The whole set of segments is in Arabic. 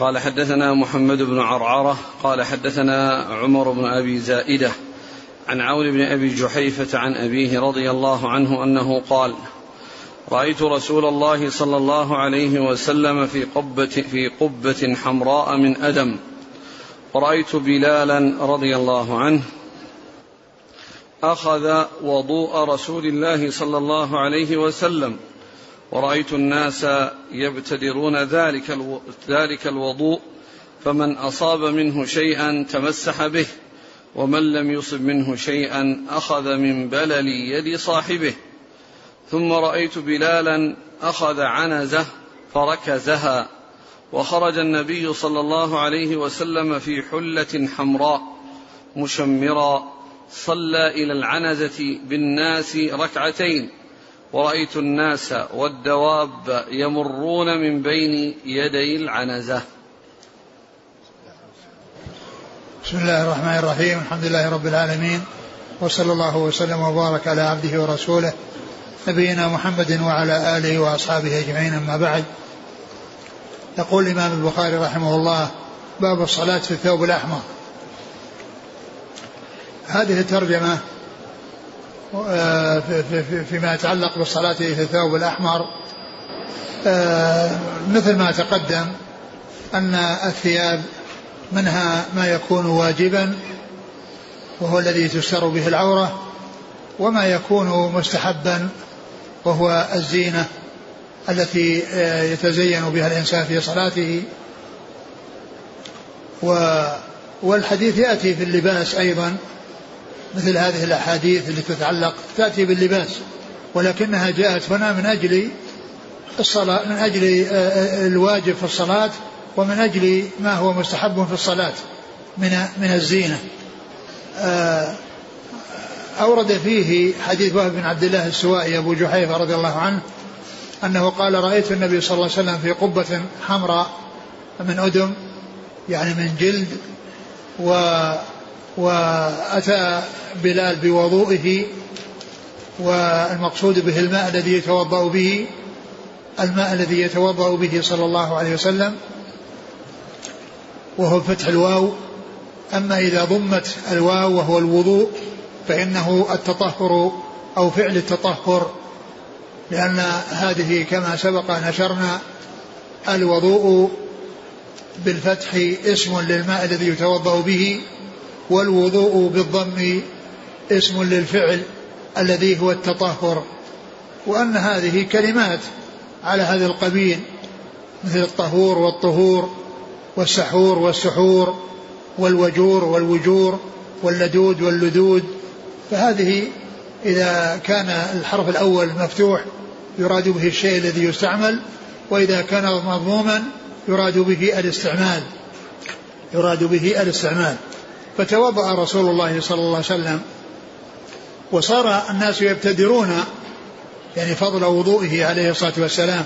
قال حدثنا محمد بن عرعرة قال حدثنا عمر بن أبي زائدة عن عون بن أبي جحيفة عن أبيه رضي الله عنه أنه قال رأيت رسول الله صلى الله عليه وسلم في قبة في قبة حمراء من أدم. ورأيت بلالا رضي الله عنه أخذ وضوء رسول الله صلى الله عليه وسلم. ورأيت الناس يبتدرون ذلك ذلك الوضوء فمن أصاب منه شيئا تمسح به ومن لم يصب منه شيئا أخذ من بلل يد صاحبه. ثم رأيت بلالا أخذ عنزة فركزها وخرج النبي صلى الله عليه وسلم في حلة حمراء مشمرا صلى إلى العنزة بالناس ركعتين. ورأيت الناس والدواب يمرون من بين يدي العنزة. بسم الله الرحمن الرحيم. الحمد لله رب العالمين. وصلى الله وسلم وبارك على عبده ورسوله نبينا محمد وعلى آله وأصحابه أجمعين. أما بعد يقول الإمام البخاري رحمه الله باب الصلاة في الثوب الأحمر. هذه الترجمة فيما يتعلق بالصلاة في الثوب الأحمر. آه، مثل ما تقدم أن الثياب منها ما يكون واجبا وهو الذي تستر به العورة وما يكون مستحبا وهو الزينة التي آه، يتزين بها الإنسان في صلاته. والحديث يأتي في اللباس أيضا مثل هذه الأحاديث اللي تتعلق تأتي باللباس ولكنها جاءت هنا من أجل الصلاة من أجل آه، آه، الواجب في الصلاة ومن أجل ما هو مستحب في الصلاة من من الزينة. آه، أورد فيه حديث وهب بن عبد الله السوائي أبو جحيفة رضي الله عنه أنه قال رأيت النبي صلى الله عليه وسلم في قبة حمراء من أدم يعني من جلد و وأتى بلال بوضوئه والمقصود به الماء الذي يتوضأ به الماء الذي يتوضأ به صلى الله عليه وسلم وهو فتح الواو. أما إذا ضمت الواو وهو الوضوء فإنه التطهر أو فعل التطهر لأن هذه كما سبق نشرنا الوضوء بالفتح اسم للماء الذي يتوضأ به. والوضوء بالضم اسم للفعل الذي هو التطهر وأن هذه كلمات على هذا القبيل مثل الطهور والطهور والسحور والسحور والوجور والوجور واللدود واللدود. فهذه إذا كان الحرف الأول مفتوح يراد به الشيء الذي يستعمل وإذا كان مضموما يراد به الاستعمال يراد به الاستعمال. فتوضأ رسول الله صلى الله عليه وسلم وصار الناس يبتدرون يعني فضل وضوئه عليه الصلاة والسلام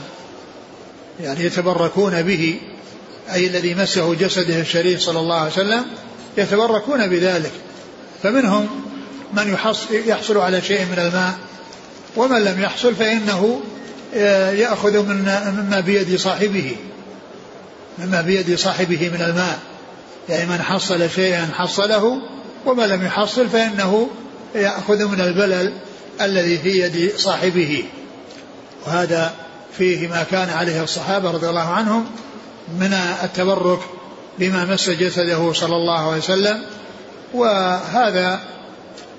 يعني يتبركون به أي الذي مسه جسده الشريف صلى الله عليه وسلم يتبركون بذلك. فمنهم من يحصل على شيء من الماء ومن لم يحصل فإنه يأخذ من مما بيد صاحبه مما بيد صاحبه من الماء. يعني من حصل شيئا حصله ومن لم يحصل فإنه يأخذ من البلل الذي في يد صاحبه. وهذا فيه ما كان عليه الصحابة رضي الله عنهم من التبرك بما مس جسده صلى الله عليه وسلم. وهذا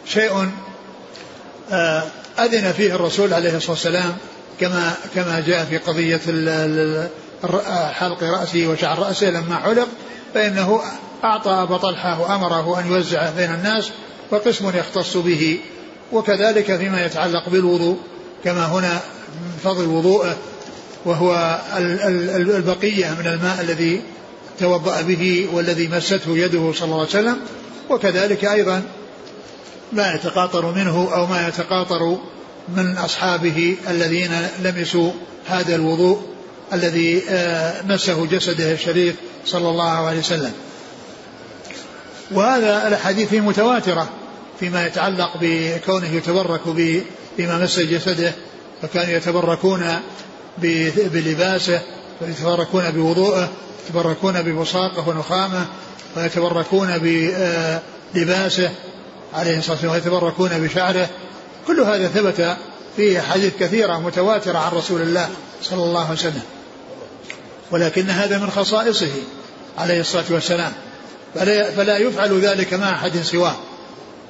شيء آه، أذن فيه الرسول عليه الصلاة والسلام كما كما جاء في قضية حلق رأسه وشعر رأسه لما حلق. فإنه أعطى أبا طلحة وأمره أن يوزعه بين الناس وقسم يختص به وكذلك فيما يتعلق بالوضوء كما هنا من فضل وضوءه وهو البقية من الماء الذي توضأ به والذي مسته يده صلى الله عليه وسلم وكذلك أيضا ما يتقاطر منه أو ما يتقاطر من أصحابه الذين لمسوا هذا الوضوء. الذي آه، مسه جسده الشريف صلى الله عليه وسلم. وهذا الأحاديث متواترة فيما يتعلق بكونه يتبرك بما مس جسده فكانوا يتبركون بلباسه ويتبركون بوضوءه يتبركون ببصاقه ونخامه ويتبركون بلباسه عليه الصلاة والسلام ويتبركون بشعره. كل هذا ثبت في حديث كثيرة متواترة عن رسول الله صلى الله عليه وسلم. ولكن هذا من خصائصه عليه الصلاة والسلام. فلا, فلا يفعل ذلك مع أحد سواه.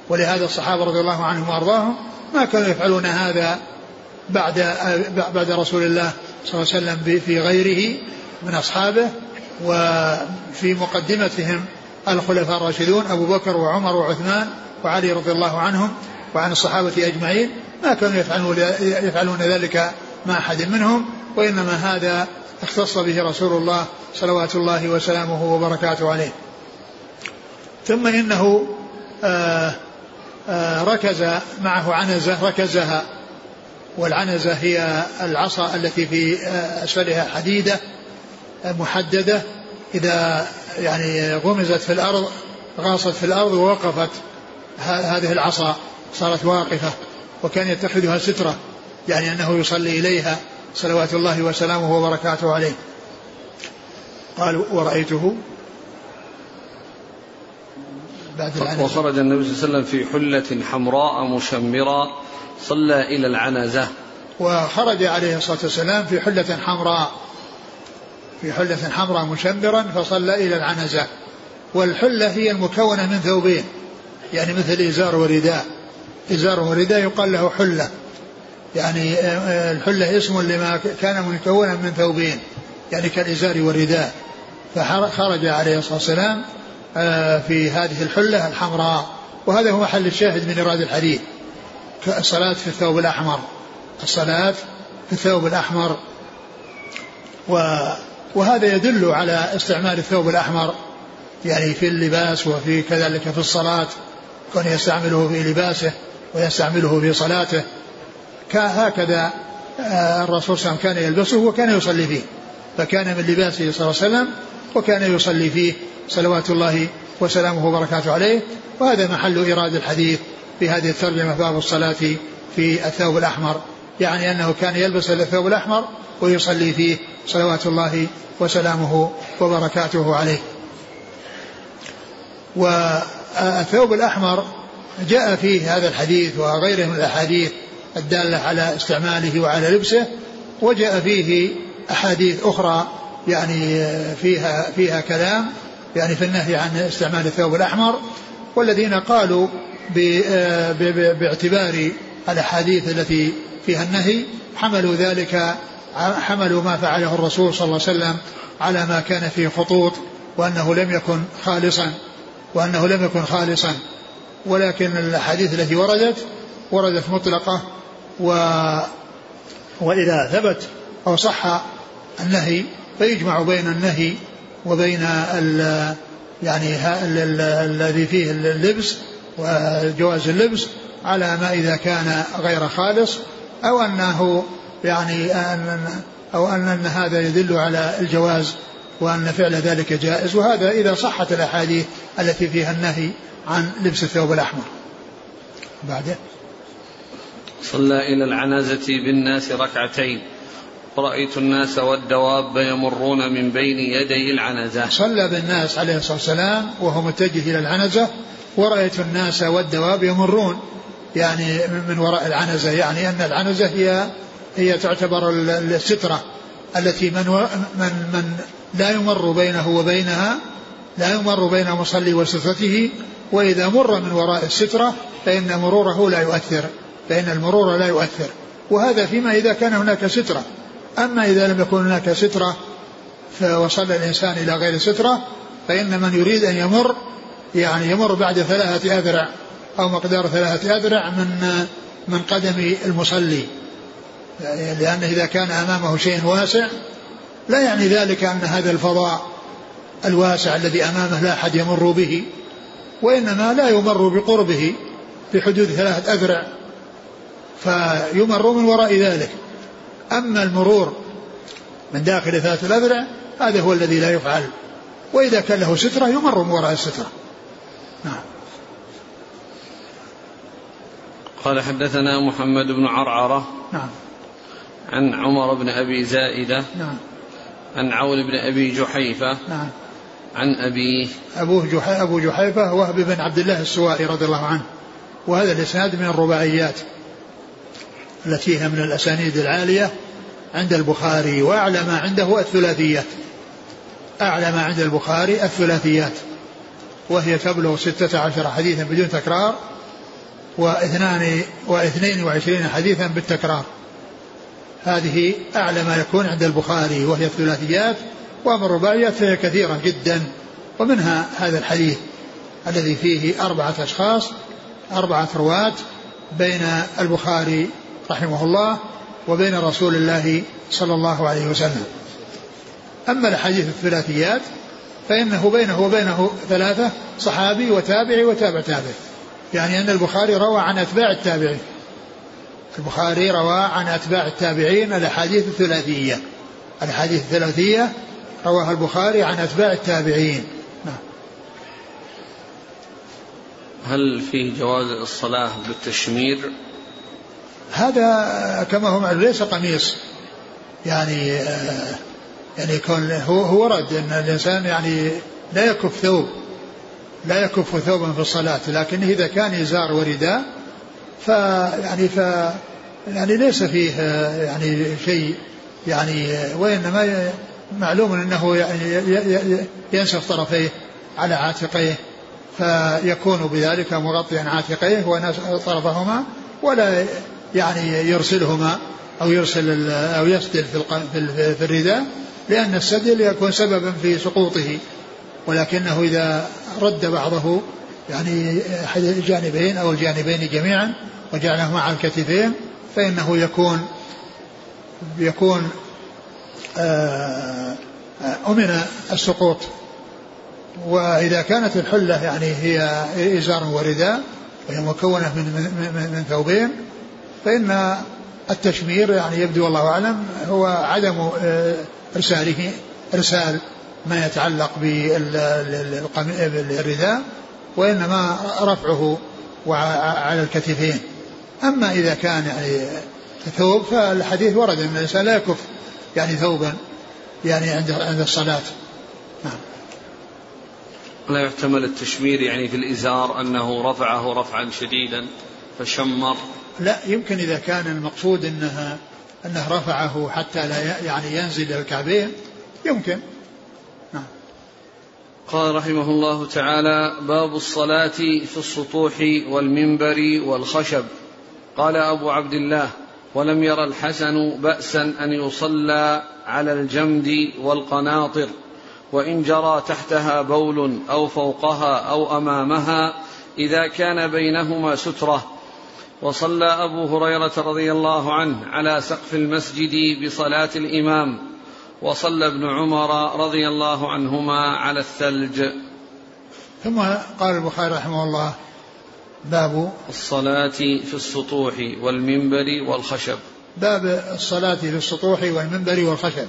ولهذا الصحابة رضي الله عنهم وأرضاهم ما كانوا يفعلون هذا بعد بعد رسول الله صلى الله عليه وسلم في غيره من أصحابه وفي مقدمتهم الخلفاء الراشدون أبو بكر وعمر وعثمان وعلي رضي الله عنهم وعن الصحابة أجمعين. ما كانوا يفعلون يفعلون ذلك مع أحد منهم وإنما هذا اختص به رسول الله صلوات الله وسلامه وبركاته عليه. ثم إنه آآ آآ ركز معه عنزة ركزها. والعنزة هي العصا التي في أسفلها حديدة محددة. إذا يعني غمزت في الأرض غاصت في الأرض ووقفت هذه العصا صارت واقفة. وكان يتخذها سترة يعني أنه يصلي إليها صلوات الله وسلامه وبركاته عليه. قال ورأيته؟ بعد وخرج النبي صلى الله عليه وسلم في حلة حمراء مشمرة صلى إلى العنزة. وخرج عليه الصلاة والسلام في حلة حمراء في حلة حمراء مشمرا فصلى إلى العنزة. والحلة هي المكونة من ثوبين يعني مثل إزار ورداء. إزار ورداء يقال له حلة. يعني آه، الحلة اسم لما كان مكونا من ثوبين يعني كالإزار والرداء فخرج عليه الصلاة والسلام آه، في هذه الحلة الحمراء. وهذا هو محل الشاهد من إرادة الحديث. الصلاة في الثوب الأحمر. الصلاة في الثوب الأحمر. وهذا يدل على استعمال الثوب الأحمر. يعني في اللباس وفي كذلك في الصلاة كون يستعمله في لباسه. ويستعمله في صلاته. هكذا آه، الرسول صلى الله عليه وسلم كان يلبسه وكان يصلي فيه. فكان من لباسه صلى الله عليه وسلم وكان يصلي فيه. صلوات الله وسلامه وبركاته عليه. وهذا محل إيراد الحديث في هذه الترجمة باب الصلاة في الثوب الأحمر. يعني أنه كان يلبس الثوب الأحمر ويصلي فيه. صلوات الله وسلامه وبركاته عليه. والثوب الأحمر جاء فيه هذا الحديث وغيره من الأحاديث الدالة على استعماله وعلى لبسه وجاء فيه أحاديث أخرى يعني فيها فيها كلام يعني في النهي عن استعمال الثوب الأحمر والذين قالوا باعتبار الأحاديث التي فيها النهي حملوا ذلك حملوا ما فعله الرسول صلى الله عليه وسلم على ما كان فيه خطوط وأنه لم يكن خالصا وأنه لم يكن خالصا. ولكن الأحاديث التي وردت وردت مطلقة و وإذا ثبت أو صح النهي فيجمع بين النهي وبين ال يعني الذي فيه اللبس وجواز اللبس على ما إذا كان غير خالص أو أنه يعني أن أو أن هذا يدل على الجواز وأن فعل ذلك جائز وهذا إذا صحت الأحاديث التي فيها النهي عن لبس الثوب الأحمر. بعده صلى إلى العنازة بالناس ركعتين. ورأيت الناس والدواب يمرون من بين يدي العنزة. صلى بالناس عليه الصلاة والسلام وهو متجه إلى العنزة ورأيت الناس والدواب يمرون. يعني من وراء العنزة يعني أن العنزة هي هي تعتبر السترة التي من من من لا يمر بينه وبينها لا يمر بين المصلي وسترته وإذا مر من وراء السترة فإن مروره لا يؤثر فإن المرور لا يؤثر. وهذا فيما إذا كان هناك سترة. أما إذا لم يكن هناك سترة فوصل الإنسان إلى غير سترة فإن من يريد أن يمر يعني يمر بعد ثلاثة أذرع أو مقدار ثلاثة أذرع من من قدم المصلي. لأنه إذا كان أمامه شيء واسع لا يعني ذلك أن هذا الفضاء الواسع الذي أمامه لا أحد يمر به وإنما لا يمر بقربه في حدود ثلاثة أذرع فيمر من وراء ذلك. أما المرور من داخل ثلاثة الأذرع هذا هو الذي لا يفعل. وإذا كان له سترة يمر من وراء السترة. نعم. قال حدثنا محمد بن عرعرة نعم. عن عمر بن أبي زائدة نعم. عن عون بن أبي جحيفة نعم. عن أبيه أبوه جحي أبو جحيفة وهب بن عبد الله السوائي رضي الله عنه. وهذا الإسناد من الرباعيات التي هي من الأسانيد العالية عند البخاري وأعلى ما عنده الثلاثيات. أعلى ما عند البخاري الثلاثيات. وهي تبلغ ستة عشر حديثا بدون تكرار واثنان واثنين وعشرين حديثا بالتكرار. هذه أعلى ما يكون عند البخاري وهي الثلاثيات وأما الرباعيات فهي كثيرة جدا ومنها هذا الحديث الذي فيه أربعة أشخاص أربعة رواة بين البخاري رحمه الله وبين رسول الله صلى الله عليه وسلم. أما الأحاديث الثلاثيات فإنه بينه وبينه ثلاثة صحابي وتابعي وتابع تابع. يعني أن البخاري روى عن أتباع التابعين. البخاري روى عن أتباع التابعين الأحاديث الثلاثية. الأحاديث الثلاثية رواها البخاري عن أتباع التابعين. نعم. هل فيه جواز الصلاة بالتشمير؟ هذا كما هو معلوم ليس قميص. يعني يعني يكون هو هو ورد إن الإنسان يعني لا يكف ثوب لا يكف ثوبا في الصلاة لكنه إذا كان إزار ورداء فيعني ف يعني ليس فيه يعني شيء يعني وإنما معلوم أنه يعني ينسف طرفيه على عاتقيه فيكون بذلك مغطيا عاتقيه وطرفهما ولا يعني يرسلهما أو يرسل أو يسدل في في الرداء لأن السدل يكون سببا في سقوطه ولكنه إذا رد بعضه يعني أحد الجانبين أو الجانبين جميعا وجعله مع الكتفين فإنه يكون يكون آه، أمن السقوط. وإذا كانت الحلة يعني هي إزار ورداء وهي مكونة من, من, من ثوبين فإن التشمير يعني يبدو الله أعلم هو عدم آه، إرساله إرسال ما يتعلق بالرداء. وإنما رفعه على الكتفين. أما إذا كان يعني ثوب فالحديث ورد أن الإنسان لا يكف يعني ثوبا يعني عند عند الصلاة. نعم. لا يحتمل التشمير يعني في الإزار أنه رفعه رفعا شديدا فشمر. لا يمكن إذا كان المقصود أنها أنه رفعه حتى لا يعني ينزل إلى الكعبين يمكن. قال رحمه الله تعالى باب الصلاة في السطوح والمنبر والخشب. قال أبو عبد الله ولم ير الحسن بأسا أن يصلى على الجمد والقناطر وإن جرى تحتها بول أو فوقها أو أمامها إذا كان بينهما سترة. وصلى أبو هريرة رضي الله عنه على سقف المسجد بصلاة الإمام. وصلى ابن عمر رضي الله عنهما على الثلج. ثم قال البخاري رحمه الله باب الصلاة في السطوح والمنبر والخشب. باب الصلاة في السطوح والمنبر والخشب.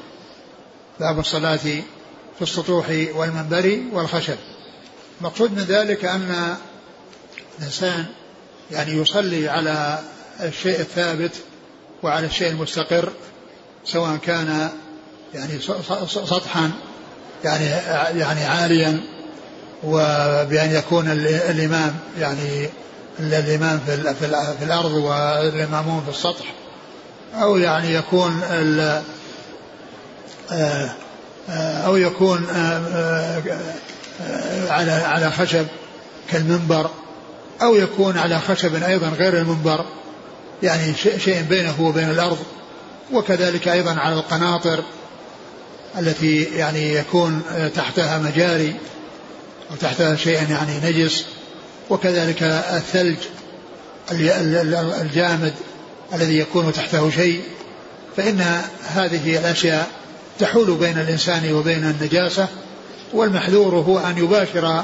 باب الصلاة في السطوح والمنبر والخشب. مقصود من ذلك أن الإنسان يعني يصلي على الشيء الثابت وعلى الشيء المستقر سواء كان يعني سطحا يعني يعني عاليا وبأن يكون الإمام يعني الإمام في في الأرض والإمامون في السطح. أو يعني يكون آه، أو يكون آه، آه، على على خشب كالمنبر أو يكون على خشب أيضا غير المنبر يعني شيء بينه وبين الأرض. وكذلك أيضا على القناطر التي يعني يكون تحتها مجاري أو تحتها شيء يعني نجس وكذلك الثلج الجامد الذي يكون تحته شيء. فإن هذه الأشياء تحول بين الإنسان وبين النجاسة والمحذور هو أن يباشر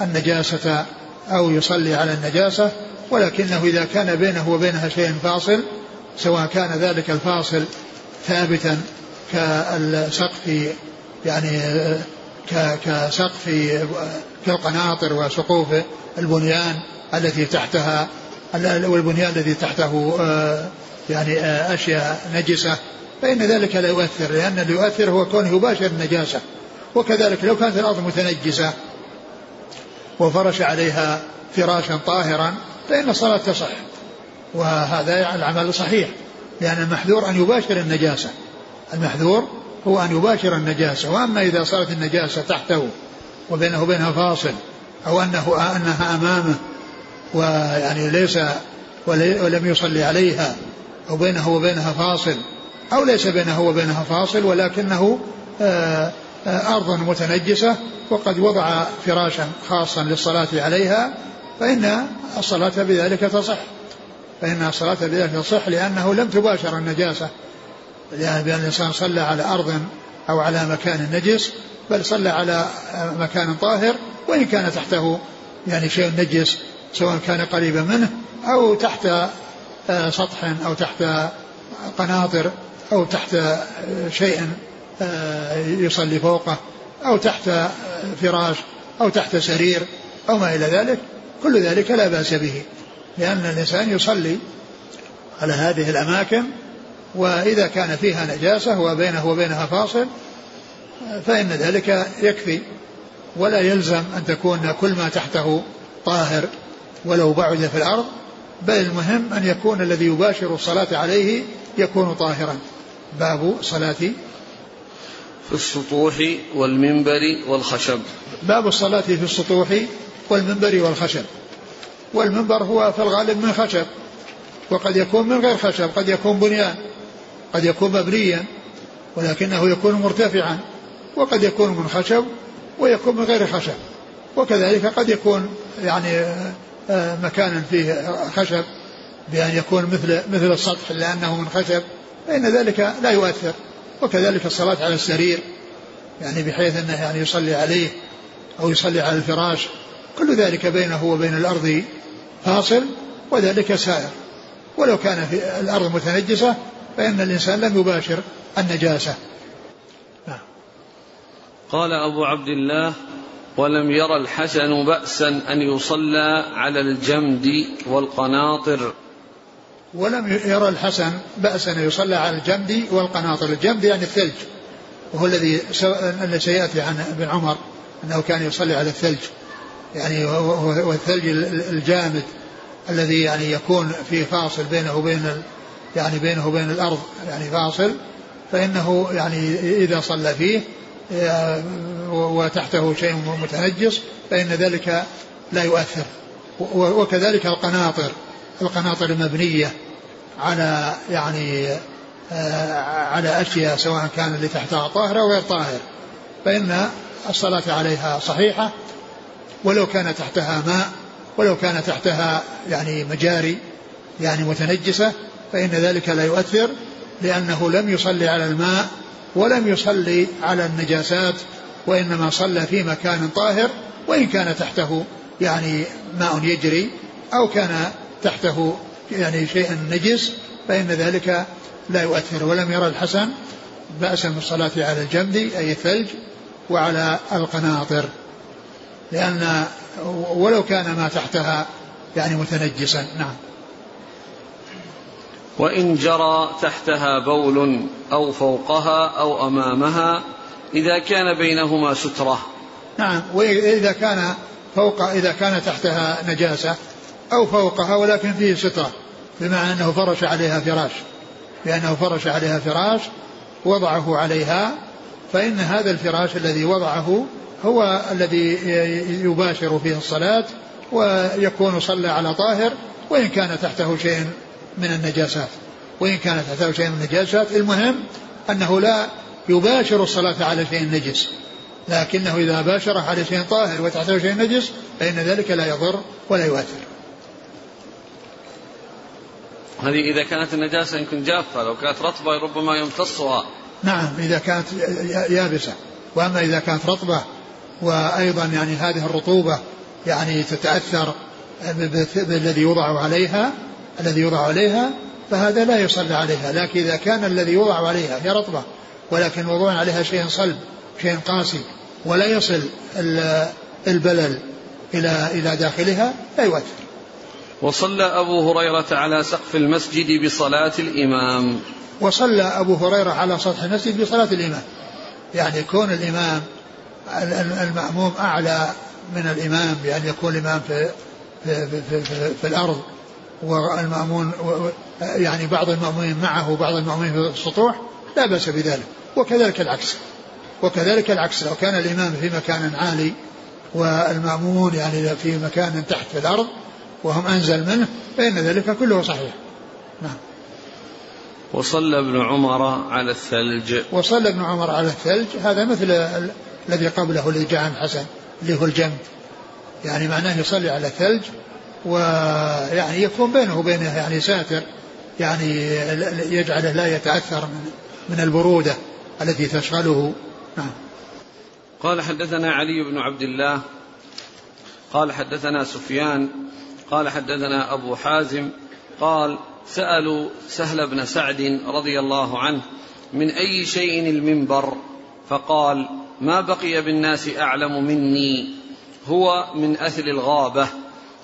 النجاسة أو يصلي على النجاسة ولكنه إذا كان بينه وبينها شيء فاصل سواء كان ذلك الفاصل ثابتا كالسقف يعني كسقف كالقناطر وسقوف البنيان التي تحتها والبنيان الذي تحته آه، يعني آه، أشياء نجسة. فإن ذلك لا يؤثر لأن اللي يؤثر هو كونه يباشر النجاسة. وكذلك لو كانت الأرض متنجسة وفرش عليها فراشا طاهرا فإن الصلاة تصح. وهذا العمل صحيح لأن المحذور أن يباشر النجاسة. المحذور هو أن يباشر النجاسة وأما إذا صارت النجاسة تحته وبينه وبينها فاصل أو أنه أنها أمامه ويعني ليس ولم يصلي عليها أو بينه وبينها فاصل أو ليس بينه وبينها فاصل ولكنه أرض متنجسة وقد وضع فراشا خاصا للصلاة عليها فإن الصلاة بذلك تصح فإن الصلاة بذلك تصح لأنه لم تباشر النجاسة. لأن بأن الإنسان صلى على أرض أو على مكان نجس بل صلى على مكان طاهر وإن كان تحته يعني شيء نجس سواء كان قريبا منه أو تحت آه، سطح أو تحت قناطر أو تحت شيء آه، يصلي فوقه أو تحت فراش أو تحت سرير أو ما إلى ذلك كل ذلك لا بأس به لأن الإنسان يصلي على هذه الأماكن وإذا كان فيها نجاسة وبينه وبينها فاصل فإن ذلك يكفي. ولا يلزم أن تكون كل ما تحته طاهر ولو بعد في الأرض بل المهم أن يكون الذي يباشر الصلاة عليه يكون طاهرا. باب صلاة في السطوح والمنبر والخشب. باب الصلاة في السطوح والمنبر والخشب. والمنبر هو في الغالب من خشب وقد يكون من غير خشب قد يكون بنيان. قد يكون مبنيا ولكنه يكون مرتفعا وقد يكون من خشب ويكون من غير خشب. وكذلك قد يكون يعني آه، مكانا فيه خشب بأن يكون مثل مثل السطح لأنه من خشب فإن ذلك لا يؤثر. وكذلك الصلاة على السرير يعني بحيث أنه يعني يصلي عليه أو يصلي على الفراش كل ذلك بينه وبين الأرض فاصل وذلك سائر. ولو كان في الأرض متنجسة فإن الإنسان لم يباشر النجاسة. نعم. قال أبو عبد الله ولم ير الحسن بأسا أن يصلى على الجمد والقناطر. ولم يرى الحسن بأسا أن يصلى على الجمد والقناطر. الجمد يعني الثلج وهو الذي سيأتي عن ابن عمر أنه كان يصلي على الثلج. يعني هو الثلج الجامد الذي يعني يكون في فاصل بينه وبين يعني بينه وبين الأرض يعني فاصل فإنه يعني إذا صلى فيه آه، وتحته شيء متنجس فإن ذلك لا يؤثر. وكذلك القناطر القناطر المبنية على يعني آه، على أشياء سواء كان اللي تحتها طاهرة أو غير طاهر فإن الصلاة عليها صحيحة ولو كان تحتها ماء ولو كان تحتها يعني مجاري يعني متنجسة فإن ذلك لا يؤثر لأنه لم يصلي على الماء ولم يصلي على النجاسات وإنما صلى في مكان طاهر وإن كان تحته يعني ماء يجري أو كان تحته يعني شيء نجس فإن ذلك لا يؤثر. ولم يرى الحسن بأسا بالصلاة على الجمد أي الثلج وعلى القناطر لأن ولو كان ما تحتها يعني متنجسا. نعم. وإن جرى تحتها بول أو فوقها أو أمامها إذا كان بينهما سترة. نعم وإذا كان فوق إذا كان تحتها نجاسة أو فوقها ولكن فيه سترة بمعنى أنه فرش عليها فراش. لأنه فرش عليها فراش وضعه عليها فإن هذا الفراش الذي وضعه هو الذي يباشر فيه الصلاة ويكون صلى على طاهر وإن كان تحته شيء من النجاسات وإن كان تحته شيء من النجاسات المهم أنه لا يباشر الصلاة على شيء نجس لكنه إذا باشره على شيء طاهر وتحته شيء نجس فإن ذلك لا يضر ولا يؤثر. هذه إذا كانت النجاسة يمكن جافة لو كانت رطبة ربما يمتصها. نعم إذا كانت يابسة. وأما إذا كانت رطبة وأيضا يعني هذه الرطوبة يعني تتأثر بالذي يوضع عليها الذي يوضع عليها فهذا لا يصلى عليها. لكن إذا كان الذي يوضع عليها هي رطبة ولكن وضع عليها شيء صلب شيء قاسي ولا يصل البلل إلى إلى داخلها لا يؤثر. وصلى أبو هريرة على سقف المسجد بصلاة الإمام. وصلى أبو هريرة على سطح المسجد بصلاة الإمام. يعني كون الإمام المأموم أعلى من الإمام بأن يكون الإمام في في, في, في, في, في الأرض والمأمون يعني بعض المأمومين معه وبعض المأمومين في السطوح لا بأس بذلك. وكذلك العكس. وكذلك العكس. لو كان الإمام في مكان عالي والمأمون يعني في مكان تحت في الأرض وهم أنزل منه فإن ذلك كله صحيح. نعم. وصلى ابن عمر على الثلج. وصلى ابن عمر على الثلج. هذا مثل الذي قبله اللي جاء عن حسن اللي هو الجنب. يعني معناه يصلي على الثلج ويعني يكون بينه وبينه يعني ساتر يعني يجعله لا يتأثر من من البرودة التي تشغله. نعم. قال حدثنا علي بن عبد الله قال حدثنا سفيان قال حدثنا أبو حازم قال سألوا سهل بن سعد رضي الله عنه من أي شيء المنبر؟ فقال ما بقي بالناس أعلم مني هو من أهل الغابة.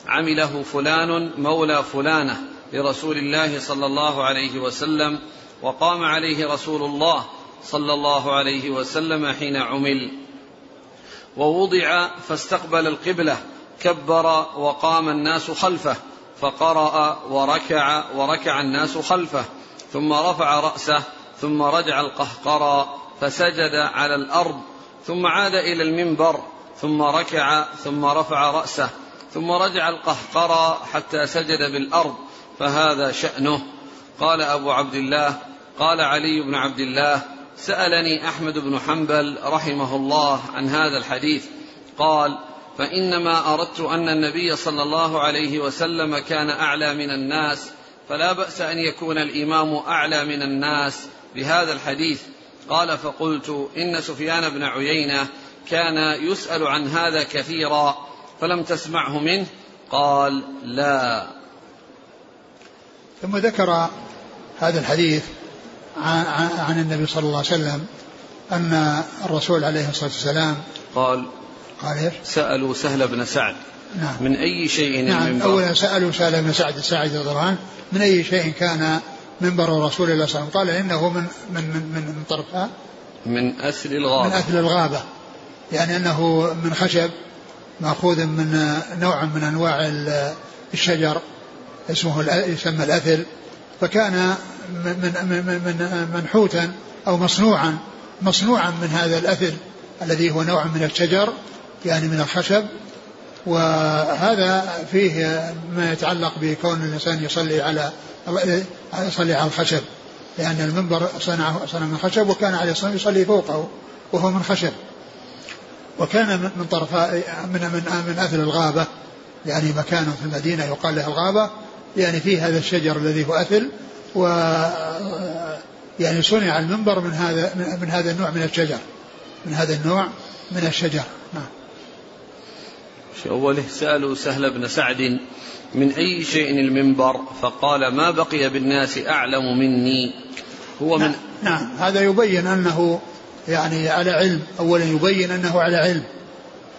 عمله فلان مولى فلانة لرسول الله صلى الله عليه وسلم وقام عليه رسول الله صلى الله عليه وسلم حين عمل. ووضع فاستقبل القبلة كبر وقام الناس خلفه فقرأ وركع وركع الناس خلفه ثم رفع رأسه ثم رجع القهقرى فسجد على الأرض ثم عاد إلى المنبر ثم ركع ثم رفع رأسه. ثم رجع القهقرى حتى سجد بالأرض فهذا شأنه. قال أبو عبد الله قال علي بن عبد الله سألني أحمد بن حنبل رحمه الله عن هذا الحديث. قال فإنما أردت أن النبي صلى الله عليه وسلم كان أعلى من الناس فلا بأس أن يكون الإمام أعلى من الناس بهذا الحديث. قال فقلت إن سفيان بن عيينة كان يسأل عن هذا كثيرا فلم تسمعه منه قال لا. ثم ذكر هذا الحديث عن النبي صلى الله عليه وسلم أن الرسول عليه الصلاة والسلام قال قال إيش؟ سألوا سهل بن سعد. نعم. من أي شيء نعم؟ أولا سألوا سهل بن سعد الله عنه من أي شيء كان منبر رسول الله صلى الله عليه وسلم قال إنه من من من من, من طرفها من أثل الغابة. من أثل الغابة يعني أنه من خشب مأخوذ من نوع من أنواع الشجر اسمه يسمى الأثل. فكان من من من منحوتا أو مصنوعا مصنوعا من هذا الأثل الذي هو نوع من الشجر يعني من الخشب. وهذا فيه ما يتعلق بكون الإنسان يصلي على يصلي على الخشب. لأن المنبر صنعه صنع من خشب وكان عليه الصلاة يصلي فوقه وهو من خشب. وكان من طرفاء من من من أثل الغابة. يعني مكان في المدينة يقال له الغابة يعني فيه هذا الشجر الذي هو أثل. و يعني صنع المنبر من هذا من هذا النوع من الشجر. من هذا النوع من الشجر. نعم. في أوله سألوا سهل بن سعد من أي شيء المنبر؟ فقال ما بقي بالناس أعلم مني. هو من نعم, نعم. هذا يبين أنه يعني على علم. أولا يبين أنه على علم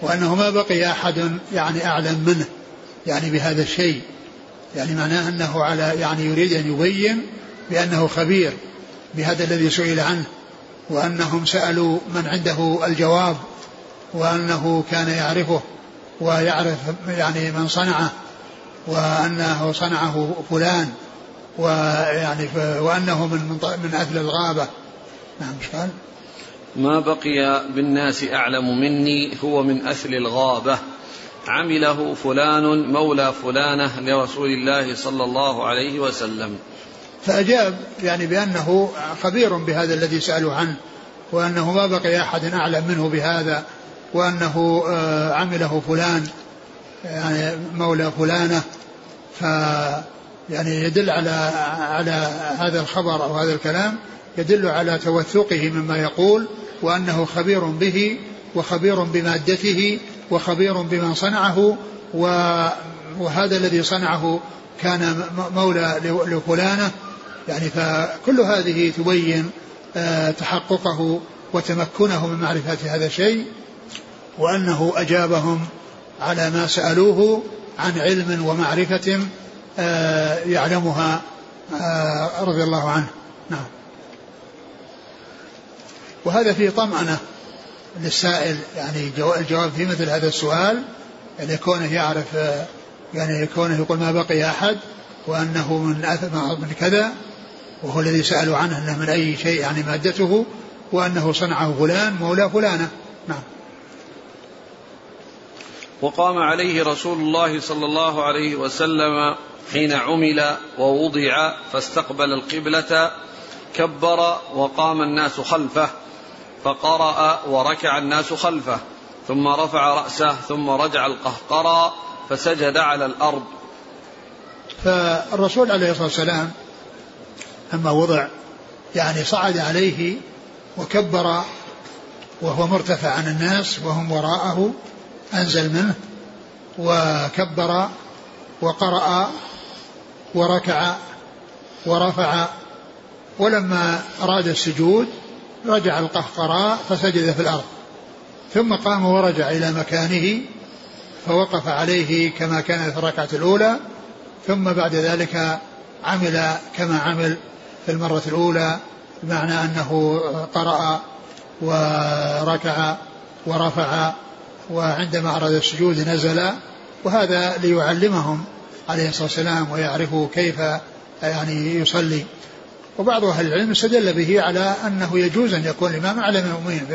وأنه ما بقي أحد يعني أعلم منه يعني بهذا الشيء. يعني معناه أنه على يعني يريد أن يبين بأنه خبير بهذا الذي سئل عنه وأنهم سألوا من عنده الجواب وأنه كان يعرفه ويعرف يعني من صنعه وأنه صنعه فلان ويعني وأنه من من أهل الغابة. نعم مش قال؟ ما بقي بالناس أعلم مني هو من أثل الغابة. عمله فلان مولى فلانة لرسول الله صلى الله عليه وسلم. فأجاب يعني بأنه خبير بهذا الذي سألوا عنه وأنه ما بقي أحد أعلم منه بهذا وأنه آه، عمله فلان يعني مولى فلانة. ف يعني يدل على على هذا الخبر أو هذا الكلام. يدل على توثقه مما يقول وأنه خبير به وخبير بمادته وخبير بمن صنعه وهذا الذي صنعه كان مولى لفلانة. يعني فكل هذه تبين آه، تحققه وتمكنه من معرفة هذا الشيء وأنه أجابهم على ما سألوه عن علم ومعرفة آه، يعلمها آه، رضي الله عنه. نعم. وهذا فيه طمأنة للسائل يعني الجواب في مثل هذا السؤال يعني كونه يعرف يعني كونه يقول ما بقي أحد وأنه من من كذا وهو الذي سألوا عنه أنه من أي شيء يعني مادته وأنه صنعه فلان مولى فلانة. نعم. وقام عليه رسول الله صلى الله عليه وسلم حين عمل ووضع فاستقبل القبلة كبر وقام الناس خلفه. فقرأ وركع الناس خلفه ثم رفع رأسه ثم رجع القهقرى فسجد على الأرض. فالرسول عليه الصلاة والسلام لما وضع يعني صعد عليه وكبر وهو مرتفع عن الناس وهم وراءه أنزل منه وكبر وقرأ وركع ورفع ولما أراد السجود رجع القهقراء فسجد في الأرض. ثم قام ورجع إلى مكانه فوقف عليه كما كان في الركعة الأولى. ثم بعد ذلك عمل كما عمل في المرة الأولى بمعنى أنه قرأ وركع ورفع وعندما أراد السجود نزل. وهذا ليعلمهم عليه الصلاة والسلام ويعرفوا كيف يعني يصلي. وبعض أهل العلم استدل به على أنه يجوز أن يكون الإمام أعلى من المؤمنين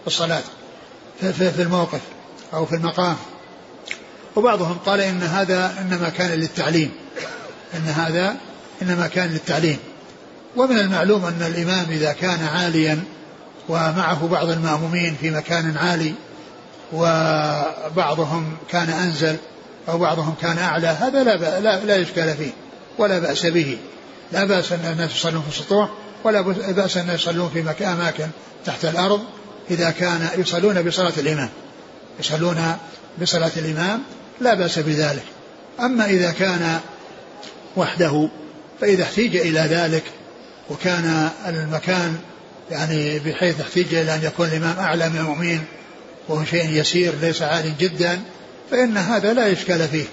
في الصلاة في الموقف أو في المقام. وبعضهم قال إن هذا إنما كان للتعليم إن هذا إنما كان للتعليم. ومن المعلوم أن الإمام إذا كان عاليا ومعه بعض المأمومين في مكان عالي وبعضهم كان أنزل أو بعضهم كان أعلى هذا لا, لا, لا إشكال فيه ولا بأس به. لا بأس أن الناس يصلون في السطوح ولا بأس أن يصلون في أماكن تحت الأرض إذا كان يصلون بصلاة الإمام. يصلون بصلاة الإمام لا بأس بذلك. أما إذا كان وحده فإذا احتيج إلى ذلك وكان المكان يعني بحيث احتيج إلى أن يكون الإمام أعلى من المؤمنين وهو شيء يسير ليس عال جدا فإن هذا لا إشكال فيه.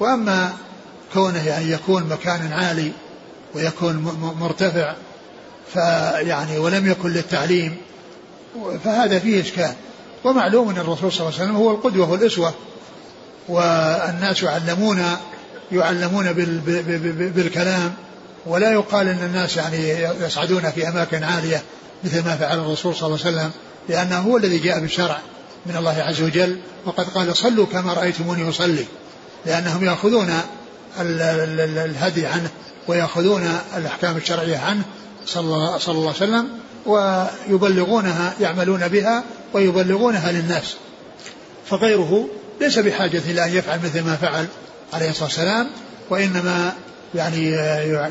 وأما كونه يعني يكون مكان عالي ويكون مرتفع فيعني ولم يكن للتعليم فهذا فيه إشكال. ومعلوم أن الرسول صلى الله عليه وسلم هو القدوة والأسوة والناس يعلمون يعلمون بالكلام ولا يقال أن الناس يعني يصعدون في أماكن عالية مثل ما فعل الرسول صلى الله عليه وسلم لأنه هو الذي جاء بالشرع من الله عز وجل وقد قال صلوا كما رأيتموني أصلي. لأنهم يأخذون الهدي عنه ويأخذون الأحكام الشرعية عنه صلى الله عليه وسلم ويبلغونها يعملون بها ويبلغونها للناس. فغيره ليس بحاجة إلى أن يفعل مثل ما فعل عليه الصلاة والسلام وإنما يعني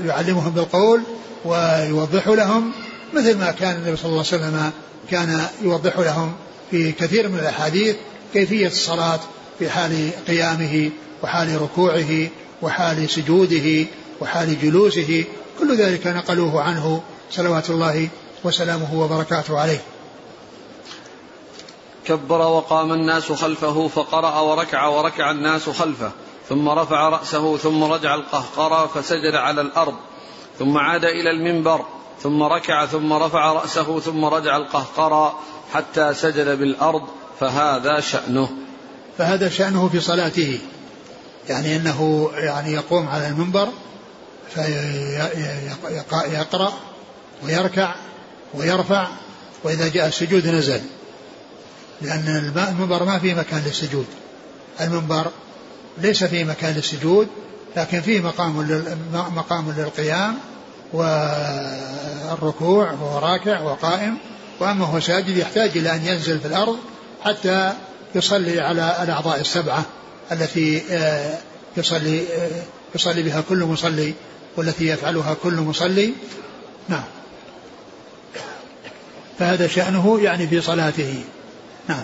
يعلمهم بالقول ويوضح لهم مثل ما كان النبي صلى الله عليه وسلم كان يوضح لهم في كثير من الأحاديث كيفية الصلاة في حال قيامه وحال ركوعه وحال سجوده وحال جلوسه كل ذلك نقلوه عنه صلوات الله وسلامه وبركاته عليه. كبر وقام الناس خلفه فقرأ وركع وركع الناس خلفه ثم رفع رأسه ثم رجع القهقرى فسجد على الأرض ثم عاد إلى المنبر ثم ركع ثم رفع رأسه ثم رجع القهقرى حتى سجد بالأرض فهذا شأنه. فهذا شأنه في صلاته يعني أنه يعني يقوم على المنبر فيقرأ ويركع ويرفع وإذا جاء السجود نزل. لأن المنبر ما في مكان للسجود. المنبر ليس فيه مكان للسجود لكن فيه مقام مقام للقيام والركوع وهو راكع وقائم. وأما هو ساجد يحتاج إلى أن ينزل في الأرض حتى يصلي على الأعضاء السبعة التي آه، يصلي آه، يصلي بها كل مصلي والتي يفعلها كل مصلي. نعم. فهذا شأنه يعني في صلاته. نعم.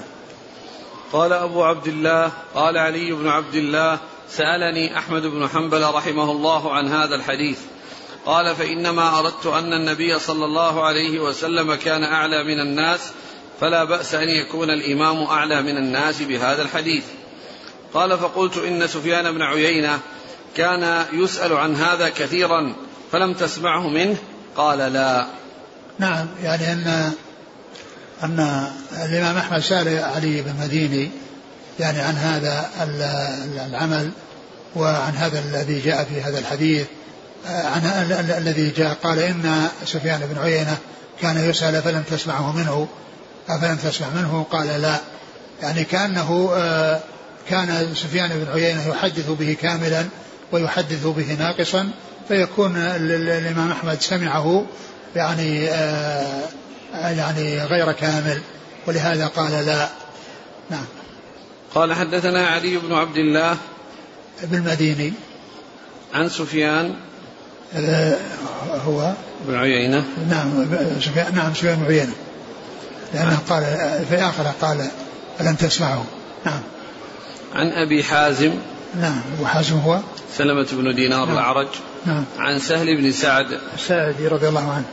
قال أبو عبد الله قال علي بن عبد الله سألني أحمد بن حنبل رحمه الله عن هذا الحديث. قال فإنما أردت أن النبي صلى الله عليه وسلم كان أعلى من الناس فلا بأس أن يكون الإمام أعلى من الناس بهذا الحديث. قال فقلت إن سفيان بن عيينة كان يسأل عن هذا كثيرا فلم تسمعه منه؟ قال لا. نعم يعني أن أن الإمام أحمد سأل علي بن مديني يعني عن هذا العمل وعن هذا الذي جاء في هذا الحديث عن الذي جاء قال إن سفيان بن عيينة كان يسأل فلم تسمعه منه. أفلم تسمع منه؟ قال لا. يعني كأنه آه، كان سفيان بن عيينة يحدث به كاملا ويحدث به ناقصا فيكون الإمام أحمد سمعه يعني آه، يعني غير كامل ولهذا قال لا. نعم. قال حدثنا علي بن عبد الله بن المديني. عن سفيان. هو. بن عيينة. نعم سفيان نعم سفيان بن عيينة. لأنه قال في الآخرة قال ألم تسمعه؟ نعم. عن أبي حازم. نعم أبو حازم هو؟ سلمة بن دينار نعم. الأعرج. نعم. عن سهل بن سعد. الساعدي رضي الله عنه.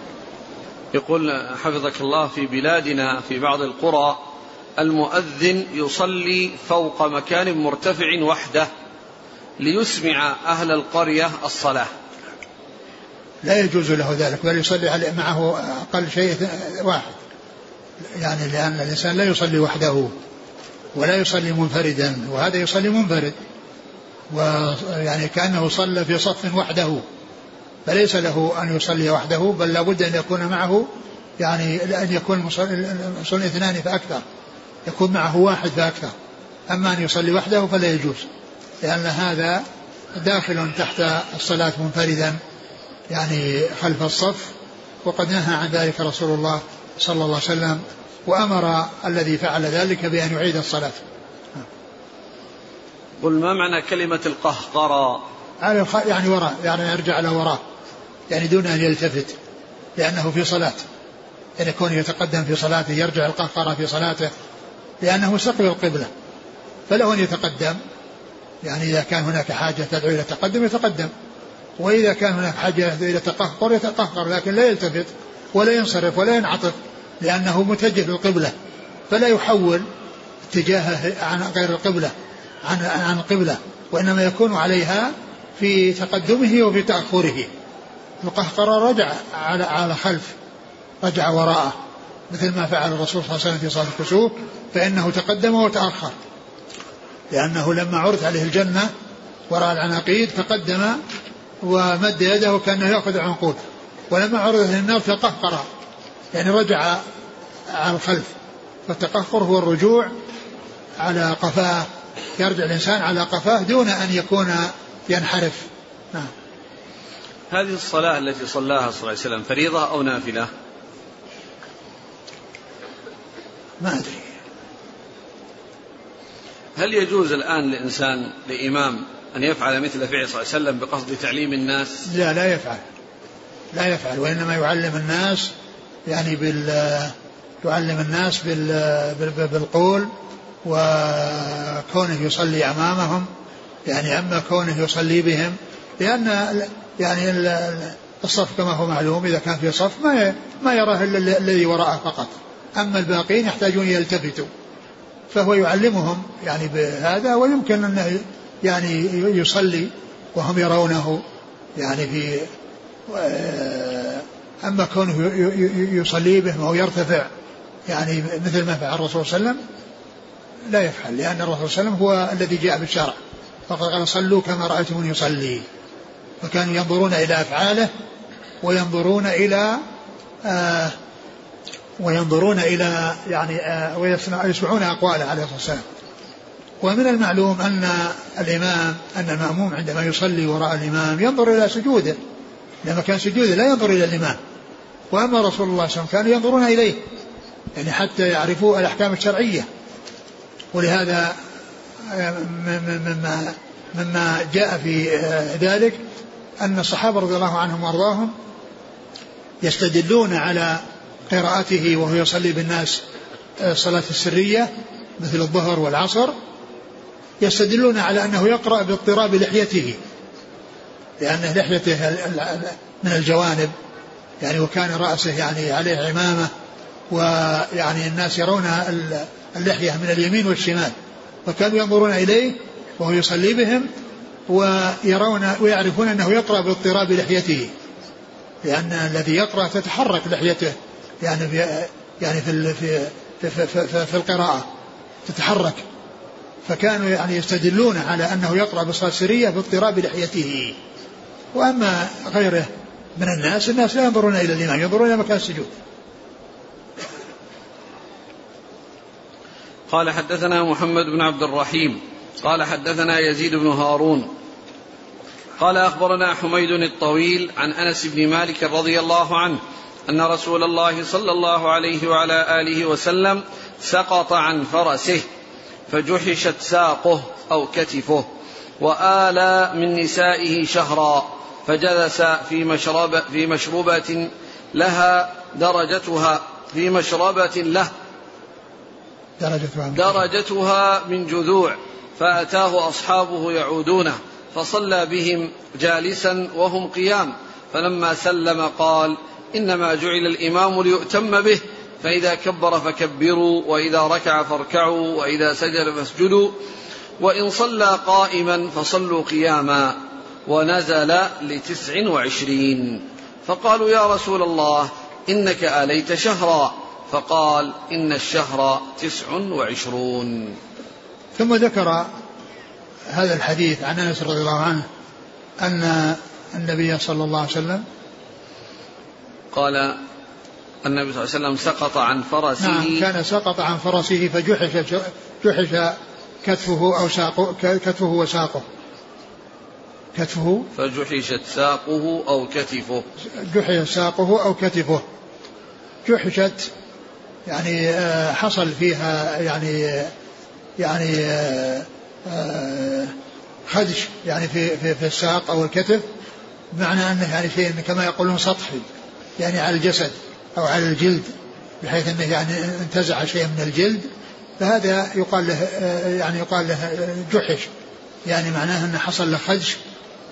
يقول حفظك الله في بلادنا في بعض القرى المؤذن يصلي فوق مكان مرتفع وحده ليسمع أهل القرية الصلاة. لا يجوز له ذلك بل يصلي معه أقل شيء واحد. يعني لأن الإنسان لا يصلي وحده ولا يصلي منفردا وهذا يصلي منفرد. ويعني كأنه صلى في صف وحده. فليس له أن يصلي وحده بل لابد أن يكون معه يعني أن يكون المصلي اثنان فأكثر. يكون معه واحد فأكثر. أما أن يصلي وحده فلا يجوز لأن هذا داخل تحت الصلاة منفردا يعني خلف الصف. وقد نهى عن ذلك رسول الله صلى الله عليه وسلم وأمر الذي فعل ذلك بأن يعيد الصلاة. قل ما معنى كلمة القهقرى يعني وراء يعني يرجع إلى وراء يعني دون أن يلتفت لأنه في صلاة. يعني يكون يتقدم في صلاته يرجع القهقرى في صلاته لأنه مستقبل القبلة. فله أن يتقدم يعني إذا كان هناك حاجة تدعو إلى التقدم يتقدم. وإذا كان هناك حاجة إلى التقهقر يتقهقر لكن لا يلتفت ولا ينصرف ولا ينعطف لأنه متجه للقبلة. فلا يحول اتجاهه عن غير القبلة. عن عن القبلة وإنما يكون عليها في تقدمه وفي تأخره. القهقرة رجع على على خلف رجع وراءه. مثل ما فعل الرسول صلى الله عليه وسلم في صلاة الكسوف فإنه تقدم وتأخر. لأنه لما عرض عليه الجنة وراء العناقيد تقدم ومد يده كأنه يأخذ عنقود. ولما عرض عليه النار تقهقر. يعني رجع على الخلف. فالتقهقر هو الرجوع على قفاه. يرجع الإنسان على قفاه دون أن يكون ينحرف. نعم. هذه الصلاة التي صلاها صلى الله عليه وسلم فريضة أو نافلة؟ ما أدري. هل يجوز الآن لإنسان لإمام أن يفعل مثل فعل صلى الله عليه وسلم بقصد تعليم الناس؟ لا لا يفعل. لا يفعل وإنما يعلم الناس يعني بال يعلم الناس بال بالقول وكونه يصلي أمامهم يعني أما كونه يصلي بهم لأن يعني الصف كما هو معلوم إذا كان في صف ما ما يراه إلا الذي وراءه فقط. أما الباقين يحتاجون يلتفتوا فهو يعلمهم يعني بهذا ويمكن أنه يعني يصلي وهم يرونه يعني في أما كونه يصلي بهم أو يرتفع يعني مثل ما فعل الرسول صلى الله عليه وسلم لا يفعل لأن الرسول صلى الله عليه وسلم هو الذي جاء بالشرع. فقد قال صلوا كما رأيتموني يصلي. فكانوا ينظرون إلى أفعاله وينظرون إلى آه وينظرون إلى يعني آه ويسمعون أقواله عليه الصلاة والسلام. ومن المعلوم أن الإمام أن المأموم عندما يصلي وراء الإمام ينظر إلى سجوده. لما كان سجوده لا ينظر إلى الإمام. وأما رسول الله صلى الله عليه وسلم كانوا ينظرون إليه. يعني حتى يعرفوا الأحكام الشرعية. ولهذا آه، مما مما جاء في آه، ذلك أن الصحابة رضي الله عنهم وأرضاهم يستدلون على قراءته وهو يصلي بالناس الصلاة آه، السرية مثل الظهر والعصر يستدلون على أنه يقرأ باضطراب لحيته لأن لحيته من الجوانب يعني وكان رأسه يعني عليه عمامة ويعني الناس يرون اللحية من اليمين والشمال. فكانوا ينظرون إليه وهو يصلي بهم ويرون ويعرفون أنه يقرأ باضطراب لحيته. لأن الذي يقرأ تتحرك لحيته. يعني في يعني في في في, في, في, في القراءة. تتحرك. فكانوا يعني يستدلون على أنه يقرأ بالصلاة السرية باضطراب لحيته. وأما غيره من الناس الناس لا ينظرون إلى الإمام ينظرون إلى مكان السجود. قال حدثنا محمد بن عبد الرحيم قال حدثنا يزيد بن هارون. قال أخبرنا حميد الطويل عن أنس بن مالك رضي الله عنه أن رسول الله صلى الله عليه وعلى آله وسلم سقط عن فرسه فجحشت ساقه أو كتفه وآلى من نسائه شهرا فجلس في مشرب في مشربة لها درجتها في مشربة له درجتها, درجتها من جذوع فأتاه أصحابه يعودونه فصلى بهم جالسا وهم قيام. فلما سلم قال إنما جعل الإمام ليؤتم به فإذا كبر فكبروا وإذا ركع فاركعوا وإذا سجد فاسجدوا. وإن صلى قائما فصلوا قياما ونزل لتسع وعشرين. فقالوا يا رسول الله إنك آليت شهرا. فقال إن الشهر تسع وعشرون. ثم ذكر هذا الحديث عن أنس رضي الله عنه أن النبي صلى الله عليه وسلم قال النبي صلى الله عليه وسلم سقط عن فرسه. نعم كان سقط عن فرسه فجحش جحش كتفه أو ساقه كتفه وساقه. كتفه؟ فجحشت ساقه أو كتفه. جحش ساقه أو كتفه. جحشت يعني آه، حصل فيها يعني يعني آه، آه، خدش يعني في في في الساق أو الكتف بمعنى أنه يعني شيء كما يقولون سطحي يعني على الجسد أو على الجلد بحيث أنه يعني انتزع شيء من الجلد فهذا يقال له يعني يقال له جحش يعني معناه أنه حصل له خدش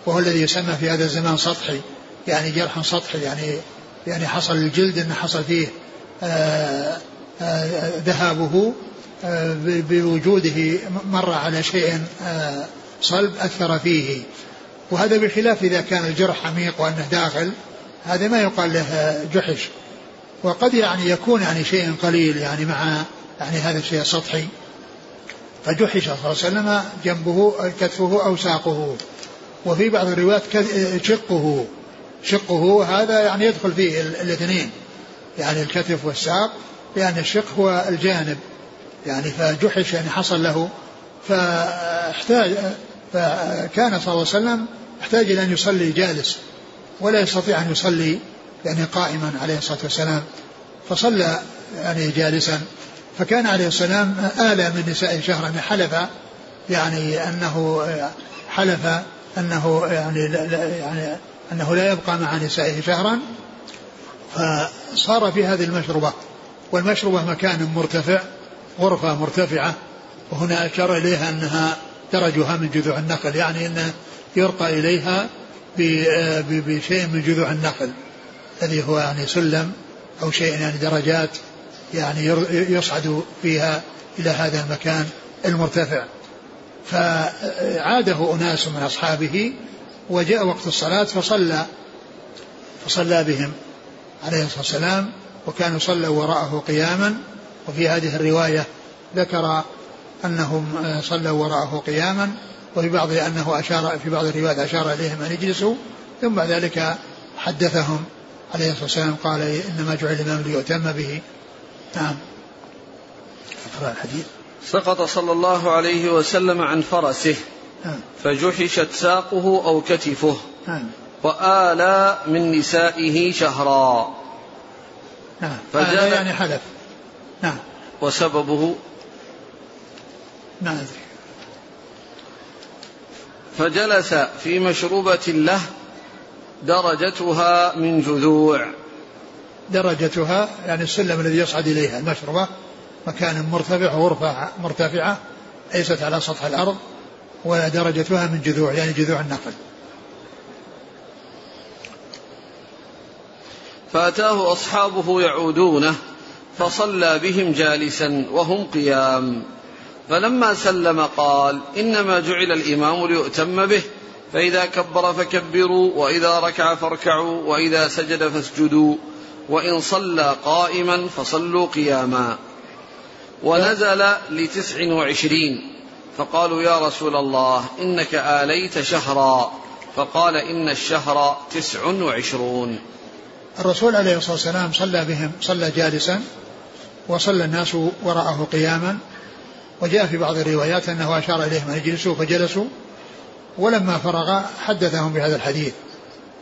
وهو الذي يسمى في هذا الزمان سطحي يعني جرح سطحي يعني يعني حصل الجلد أنه حصل فيه آه، آه، ذهابه آه، بوجوده مر على شيء صلب اثر فيه. وهذا بخلاف إذا كان الجرح عميق وأنه داخل هذا ما يقال له جحش. وقد يعني يكون يعني شيء قليل يعني مع يعني هذا الشيء سطحي فجحش صلى الله عليه وسلم جنبه كتفه أو ساقه. وفي بعض الروايات شقه. شقه هذا يعني يدخل فيه الاثنين. يعني الكتف والساق لأن الشق هو الجانب. يعني فجحش يعني حصل له فاحتاج فكان صلى الله عليه وسلم احتاج إلى أن يصلي جالس ولا يستطيع أن يصلي يعني قائما عليه الصلاة والسلام. فصلى يعني جالسا فكان عليه السلام آلى من نساء شهرا حلف يعني أنه حلف أنه يعني يعني أنه لا يبقى مع نسائه شهرا فصار في هذه المشربة والمشربة مكان مرتفع غرفة مرتفعة وهنا أشار إليها أنها درجها من جذوع النخل يعني أنه يرقى إليها بشيء من جذوع النخل الذي هو يعني سلم أو شيء يعني درجات يعني يصعد فيها إلى هذا المكان المرتفع. فعاده أناس من أصحابه وجاء وقت الصلاة فصلى فصلى بهم. عليه الصلاة والسلام وكانوا صلوا وراءه قياما. وفي هذه الرواية ذكر أنهم صلوا وراءه قياما. وفي بعض أنه أشار في بعض الروايات أشار إليهم أن يجلسوا. ثم بعد ذلك حدثهم عليه الصلاة والسلام قال إنما جعل الإمام ليؤتم به. نعم. أقرأ الحديث. سقط صلى الله عليه وسلم عن فرسه نعم. فجحشت ساقه أو كتفه. نعم. وآلى من نسائه شهرا. نعم. هذا يعني حلف نعم. وسببه ما أدري. فجلس في مشروبة له درجتها من جذوع. درجتها يعني السلم الذي يصعد إليها المشربة مكان مرتفع غرفة مرتفعة ليست على سطح الأرض ودرجتها من جذوع يعني جذوع النخل. فأتاه أصحابه يعودونه فصلى بهم جالسا وهم قيام. فلما سلم قال إنما جعل الإمام ليؤتم به فإذا كبر فكبروا وإذا ركع فاركعوا وإذا سجد فاسجدوا وإن صلى قائما فصلوا قياما. ونزل لتسع وعشرين. فقالوا يا رسول الله إنك آليت شهرا. فقال إن الشهر تسع وعشرون. الرسول عليه الصلاة والسلام صلى بهم صلى جالسا وصلى الناس وراءه قياما. وجاء في بعض الروايات أنه أشار إليهم أن يجلسوا فجلسوا. ولما فرغ حدثهم بهذا الحديث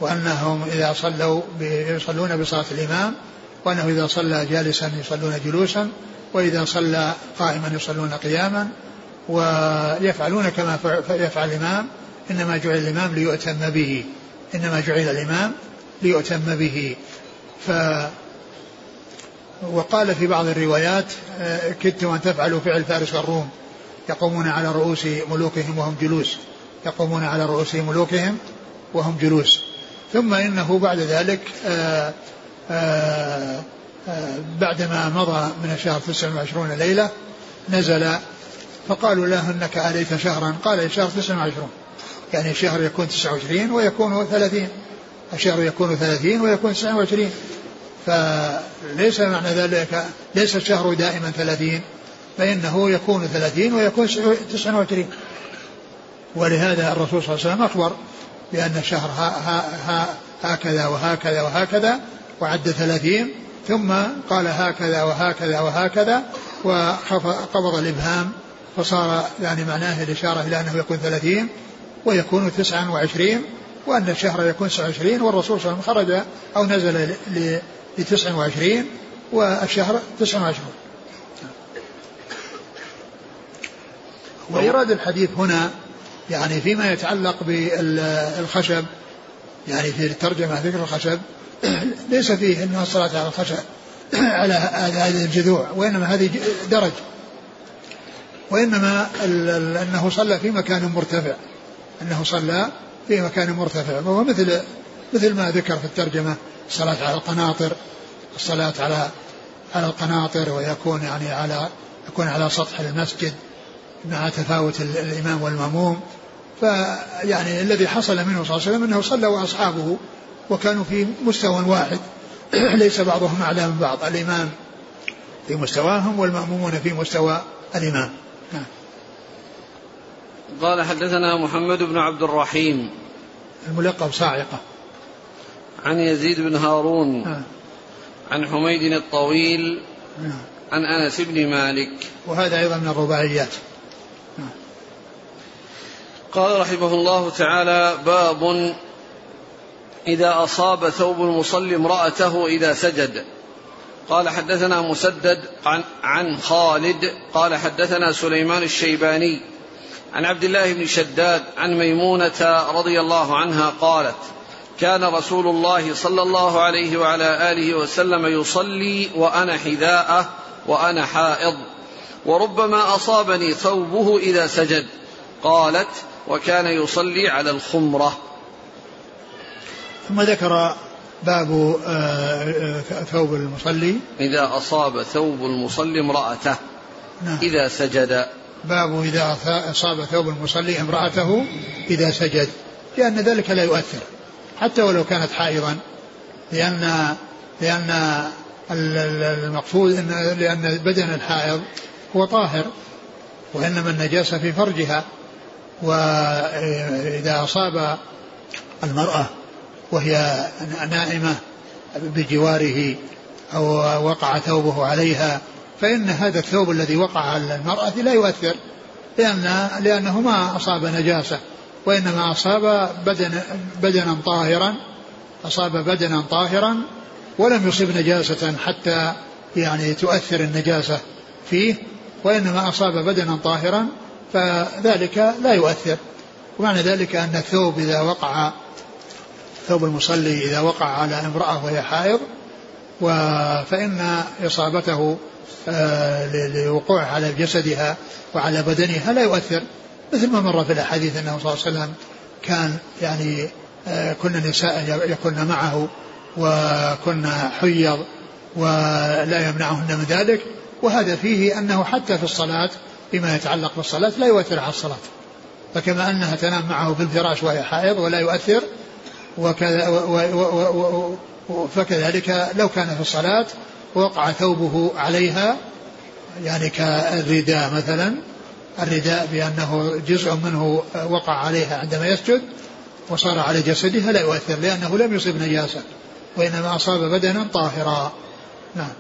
وأنهم إذا صلوا يصلون بصلاة الإمام وأنه إذا صلى جالسا يصلون جلوسا وإذا صلى قائما يصلون قياما ويفعلون كما يفعل الإمام. إنما جعل الإمام ليؤتم به إنما جعل الإمام ليؤتم به. ف وقال في بعض الروايات آه، كدت أن تفعلوا فعل فارس والروم يقومون على رؤوس ملوكهم وهم جلوس يقومون على رؤوس ملوكهم وهم جلوس. ثم إنه بعد ذلك آه، آه، بعدما مضى من الشهر 29 ليلة نزل فقالوا له إنك آليت شهرا. قال الشهر 29 يعني الشهر يكون 29 ويكون 30 الشهر يكون 30 ويكون 29 فليس معنى ذلك ليس الشهر دائما 30 فإنه يكون 30 ويكون 29 ولهذا الرسول صلى الله عليه وسلم أخبر بأن الشهر ها ها ها هكذا وهكذا وهكذا وعد 30 ثم قال هكذا وهكذا وهكذا وقبض الإبهام فصار يعني معناه الإشارة إلى أنه يكون 30 ويكون 29 وأن الشهر يكون 29 والرسول صلى الله عليه وسلم خرج أو نزل ل 29 والشهر 29 وإيراد الحديث هنا يعني فيما يتعلق بالخشب يعني في الترجمة ذكر الخشب ليس فيه أنه الصلاة على الخشب على هذه الجذوع وإنما هذه درج. وإنما أنه صلى في مكان مرتفع أنه صلى في مكان مرتفع. وهو مثل مثل ما ذكر في الترجمة الصلاة على القناطر الصلاة على على القناطر ويكون يعني على يكون على سطح المسجد مع تفاوت الإمام والمأموم. فيعني الذي حصل منه صلى الله عليه وسلم أنه صلى وأصحابه وكانوا في مستوى واحد. ليس بعضهم أعلى من بعض. الإمام في مستواهم والمأمومون في مستوى الإمام. نعم. قال حدثنا محمد بن عبد الرحيم. الملقب صاعقة. عن يزيد بن هارون. نعم. عن حميد الطويل. نعم. عن أنس بن مالك. وهذا أيضا من الرباعيات. نعم. قال رحمه الله تعالى باب إذا أصاب ثوب المصلي امرأته إذا سجد. قال حدثنا مسدد عن, عن خالد. قال حدثنا سليمان الشيباني. عن عبد الله بن شداد عن ميمونة رضي الله عنها قالت كان رسول الله صلى الله عليه وعلى آله وسلم يصلي وأنا حذاءه وأنا حائض وربما أصابني ثوبه إذا سجد. قالت وكان يصلي على الخمرة. ثم ذكر باب آه، آه، ثوب المصلي. إذا أصاب ثوب المصلي امرأته نعم. إذا سجد. باب إذا أصاب ثوب المصلي امرأته إذا سجد لأن ذلك لا يؤثر حتى ولو كانت حائضا لأن لأن المقصود أن لأن بدن الحائض هو طاهر وإنما النجاسة في فرجها وإذا أصاب المرأة وهي نائمة بجواره أو وقع ثوبه عليها فإن هذا الثوب الذي وقع على المرأة لا يؤثر لأن لأنه ما أصاب نجاسة وإنما أصاب بدن بدنا طاهرا أصاب بدنا طاهرا ولم يصب نجاسة حتى يعني تؤثر النجاسة فيه وإنما أصاب بدنا طاهرا فذلك لا يؤثر. ومعنى ذلك أن الثوب إذا وقع ثوب المصلي إذا وقع على امرأة وهي حائض فإن إصابته لوقوعه على جسدها وعلى بدنها لا يؤثر. مثل ما مر في الأحاديث أنه صلى الله عليه وسلم كان يعني آه، كن نساء يكن معه وكن حيض ولا يمنعهن من ذلك. وهذا فيه أنه حتى في الصلاة فيما يتعلق بالصلاة لا يؤثر على الصلاة. فكما أنها تنام معه في الفراش وهي حائض ولا يؤثر وكذا فكذلك لو كان في الصلاة وقع ثوبه عليها يعني كالرداء مثلا. الرداء بأنه جزء منه وقع عليها عندما يسجد وصار على جسدها لا يؤثر لأنه لم يصب نجاسة وإنما أصاب بدنا طاهرا. نعم.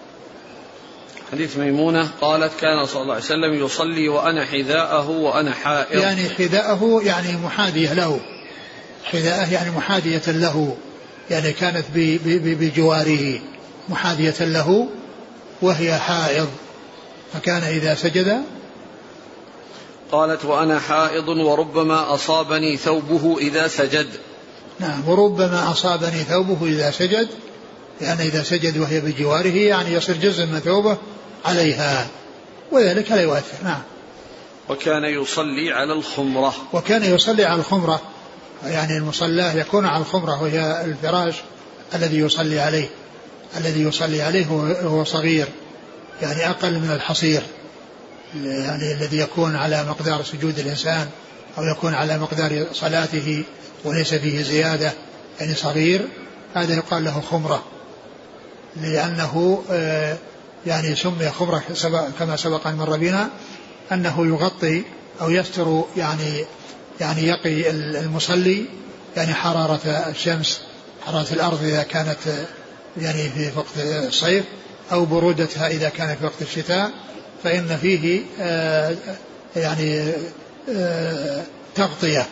حديث ميمونة قالت كان صلى الله عليه وسلم يصلي وأنا حذاءه وأنا حائر يعني حذاءه يعني محاذية له. حذاءه يعني محاذية له. يعني كانت بجواره. محاذية له وهي حائض. فكان إذا سجد قالت وأنا حائض وربما أصابني ثوبه إذا سجد. نعم وربما أصابني ثوبه إذا سجد لأن إذا سجد وهي بجواره يعني يصير جزء من ثوبه عليها وذلك لا يؤثر. نعم. وكان يصلي على الخمرة. وكان يصلي على الخمرة يعني المصلاه يكون على الخمرة وهي الفراش الذي يصلي عليه. الذي يصلي عليه هو صغير يعني أقل من الحصير يعني الذي يكون على مقدار سجود الإنسان أو يكون على مقدار صلاته وليس فيه زيادة يعني صغير هذا يقال له خمرة لأنه آه، يعني سمي خمرة كما سبق أن مر بنا أنه يغطي أو يستر يعني يعني يقي المصلي يعني حرارة الشمس حرارة الأرض إذا كانت يعني في وقت الصيف أو برودتها إذا كانت في وقت الشتاء فإن فيه آه، يعني آه، تغطية